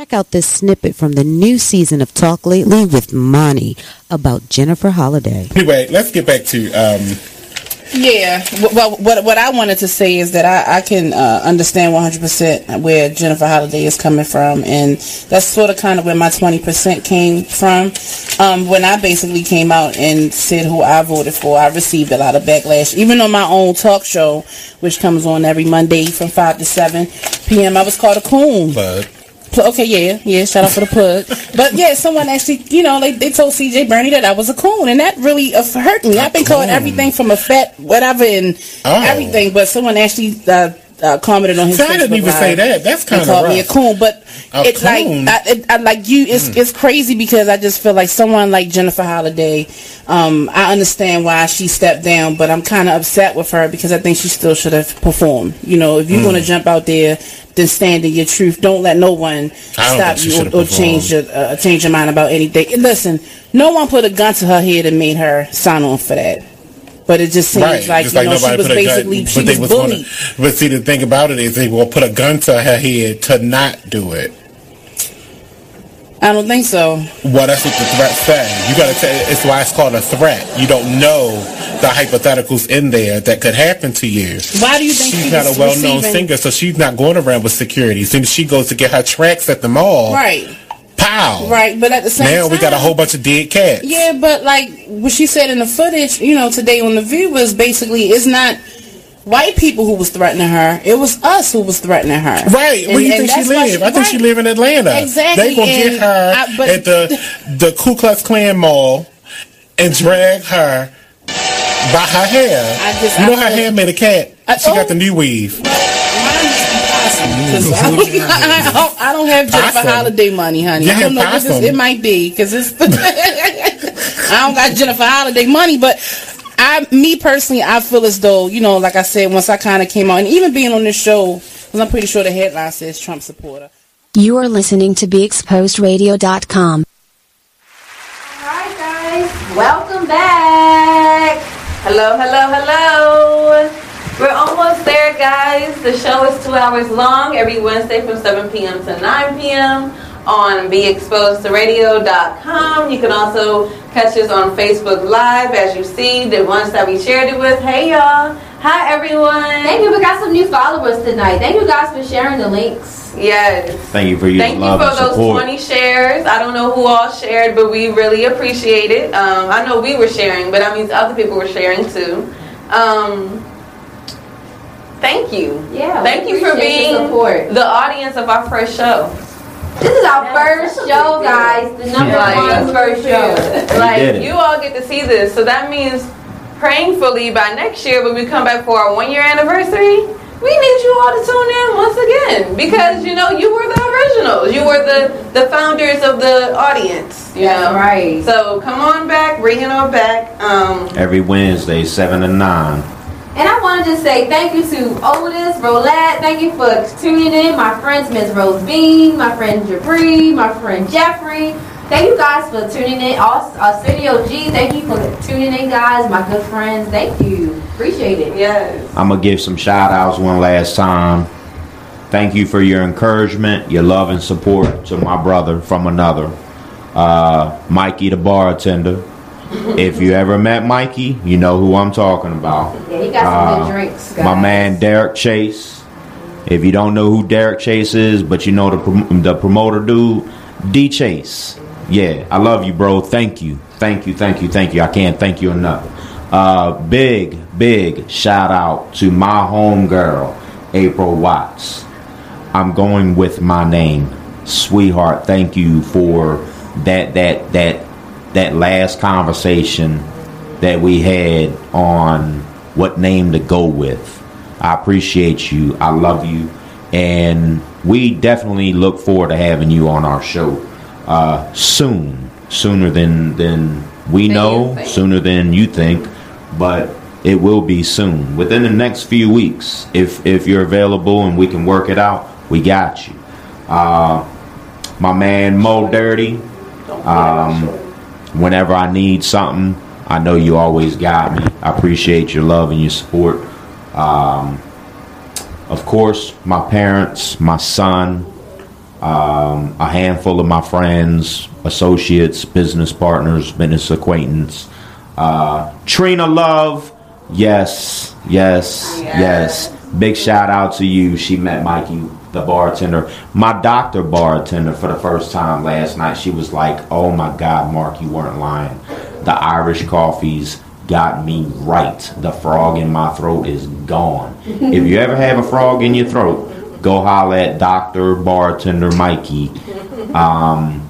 Check out this snippet from the new season of Talk Lately with Monty about Jennifer Holliday.
Anyway, let's get back to um,
Yeah. Well, what what I wanted to say is that I, I can uh, understand 100% where Jennifer Holliday is coming from, and that's sort of kind of where my 20% came from. Um, when I basically came out and said who I voted for, I received a lot of backlash. Even on my own talk show, which comes on every Monday from 5 to 7 p.m., I was called a coon.
Plug.
Okay, yeah, yeah, shout out for the plug. But yeah, someone actually, you know, like they told CJ Bernie that I was a coon, and that really uh, hurt me. I've been called everything from a fat, whatever, and
Oh.
everything, but someone actually uh, uh, commented on his.
I didn't even say that. That's kinda
called me a coon, but
A
it's like
coon?
I, it, I like you. It's
Mm.
it's crazy because I just feel like someone like Jennifer Holliday. Um, I understand why she stepped down, but I'm kind of upset with her because I think she still should have performed. You know, if you're
Mm.
going to jump out there, then stand in your truth. Don't let no one stop you or, or change your uh, change your mind about anything. And listen, no one put a gun to her head and made her sign on for that. But it just seems
right.
like
Just
you
like
know she was
a gun,
basically she was
was
bullied.
gonna. But see, the thing about it is they will put a gun to her head to not do it.
I don't think so.
Well, that's what the threat says. You gotta tell. It's why it's called a threat. You don't know the hypotheticals in there that could happen to you.
Why do you think
She's
she
not a well-known
receiving-
singer, so she's not going around with security. As she goes to get her tracks at the mall,
Right, right. But at the same
Now
time,
we got a whole bunch of dead cats.
Yeah, but like what she said in the footage, you know, today on the View was basically it's not white people who was threatening her; it was us who was threatening her.
Right. Where
And-
you
and
think she live? I think she live in Atlanta.
Exactly,
They gonna
and
get her
I- but-
at the the Ku Klux Klan mall and drag her by her hair.
I just-
you know
I
her hair made a cat.
I-
she
oh.
got the new weave.
'Cause I, don't, I, <laughs> don't, I don't have Jennifer
Possum.
Holliday money, honey.
You
I don't
have
know. This is,
possum.
it might be because it's. <laughs> I don't got Jennifer Holliday money, but I, me personally, I feel as though you know, like I said, once I kind of came out, and even being on this show, because I'm pretty sure the headline says Trump supporter.
You are listening to BeExposedRadio.com.
Alright guys,
Welcome back. Hello, hello, hello. We're almost there, guys. The show is two hours long every Wednesday from 7 p.m. to 9 p.m. on BeExposedToRadio.com. You can also catch us on Facebook Live, as you see, the ones that we shared it with. Hey, y'all. Hi, everyone.
Thank you. We got some new followers tonight. Thank you guys for sharing the links.
Yes.
Thank you for your
Thank you for
and
those
support.
20 shares. I don't know who all shared, but we really appreciate it. Um, I know we were sharing, but I mean, other people were sharing too. Um, thank you.
Yeah.
Thank you for being
your
the audience of our first show.
This is our first show, guys. The number
Like,
one first show.
Like you all get to see this, so that means prayingfully by next year when we come back for our one year anniversary, we need you all to tune in once again because you know you were the originals, you were the the founders of the audience. You
That's
know,
right.
So come on back, bring it on back. Um,
Every Wednesday, 7 to 9.
And I want to just say thank you to Otis, Rolette. Thank you for tuning in. My friends, Miss Rose Bean, my friend Jabri, my friend Jeffrey. Thank you guys for tuning in. Also, uh, Studio G, thank you for tuning in, guys. My good friends, thank you. Appreciate it.
Yes.
I'm going to give some shout outs one last time. Thank you for your encouragement, your love and support to my brother from another, uh, Mikey the bartender. If you ever met Mikey, you know who I'm talking about.
Yeah, he got some
Uh,
good drinks, guys.
My man Derek Chase. If you don't know who Derek Chase is, but you know the prom- the promoter dude, D Chase. Yeah, I love you, bro. Thank you, thank you, thank you, thank you. I can't thank you enough. Uh, big, big shout out to my homegirl, April Watts. I'm going with my name, sweetheart. Thank you for that that that that last conversation that we had on what name to go with. I appreciate you. I love you, and we definitely look forward to having you on our show uh, soon, sooner than than we know, sooner than you think, but it will be soon within the next few weeks. If if you're available and we can work it out, we got you. Uh, my man Mo Dirty. Um, whenever I need something, I know you always got me. I appreciate your love and your support. Um, of course, my parents, my son, um, a handful of my friends, associates, business partners, business acquaintance. Uh, Trina Love, yes, yes, yes. Big shout out to you. She met Mikey, the bartender. My doctor bartender for the first time last night. She was like, "Oh my God, Mark, you weren't lying. The Irish coffees got me right. The frog in my throat is gone. <laughs> if you ever have a frog in your throat, go holler at Doctor Bartender Mikey. Um,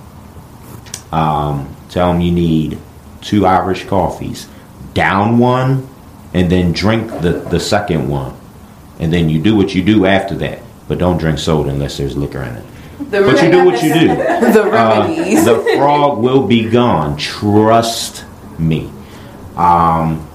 um, tell him you need two Irish coffees. Down one, and then drink the, the second one. And then you do what you do after that. But don't drink soda unless there's liquor in it.
The
but you do what you do. <laughs>
The
Uh,
remedies.
the frog will be gone. Trust me. Um,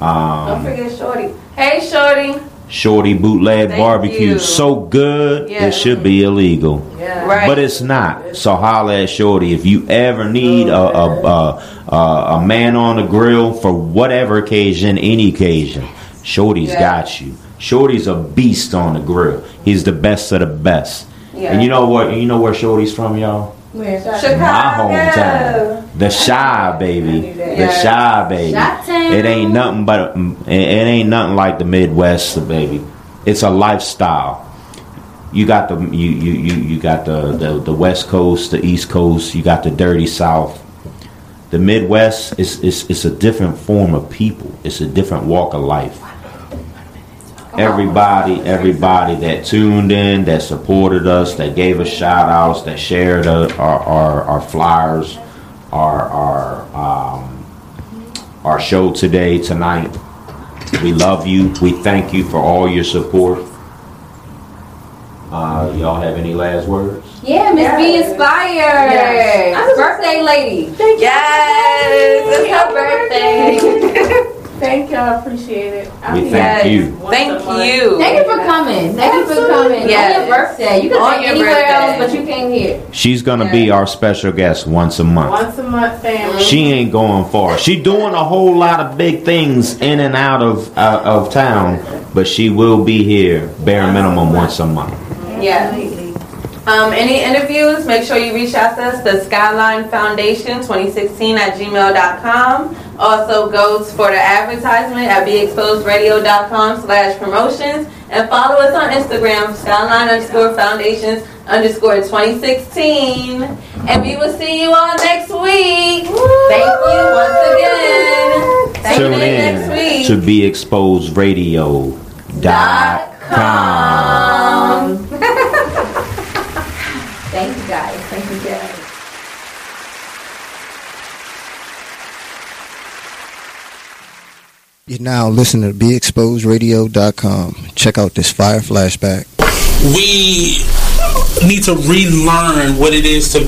Don't
um,
forget Shorty. Hey, Shorty.
Shorty bootleg
Thank
barbecue.
you.
So good,
Yeah.
it should be illegal.
Yeah. Right.
But it's not. So holla at Shorty if you ever need a a, a, a, a man on the grill for whatever occasion, any occasion. Shorty's
Yeah.
got you. Shorty's a beast on the grill. He's the best of the best.
Yeah.
And you know what? You know where Shorty's from, y'all?
Chicago.
My hometown. The Chi baby. The
Yeah.
Chi baby. It ain't nothing but a, it it ain't nothing like the Midwest, baby. It's a lifestyle. You got the you you you, you got the, the the West Coast, the East Coast. You got the dirty South. The Midwest is is is a different form of people. It's a different walk of life. Everybody, everybody that tuned in, that supported us, that gave us shout outs, that shared uh, our, our, our flyers, our, our, um, our show today, tonight. We love you. We thank you for all your support. Uh, y'all have any last words?
Yeah, Miss Be Inspired.
Yes.
Inspired.
Yes.
Birthday lady.
Yes, it's her birthday. <laughs> Thank y'all. Appreciate it.
We thank you.
Thank you.
Thank you for coming. Thank you for coming.
Yes.
On your birthday. You can
On
say
your
anywhere
birthday.
else, but you came here.
She's gonna be our special guest once a month.
Once a month, family.
She ain't going far. She doing a whole lot of big things in and out of uh, of town, but she will be here bare minimum once a month.
Yeah. Um, any interviews, make sure you reach out to us, the Skyline Foundation 2016 at gmail.com. Also goes for the advertisement at beexposedradio.com slash promotions. And follow us on Instagram, Skyline underscore foundations underscore 2016. And we will see you all next week. Thank you once again. Tune
Tune
in next week.
to be exposed radio dot com.
Thank you guys. Thank you guys.
You're now listening to BeExposedRadio.com. Check out this fire flashback.
We need to relearn what it is to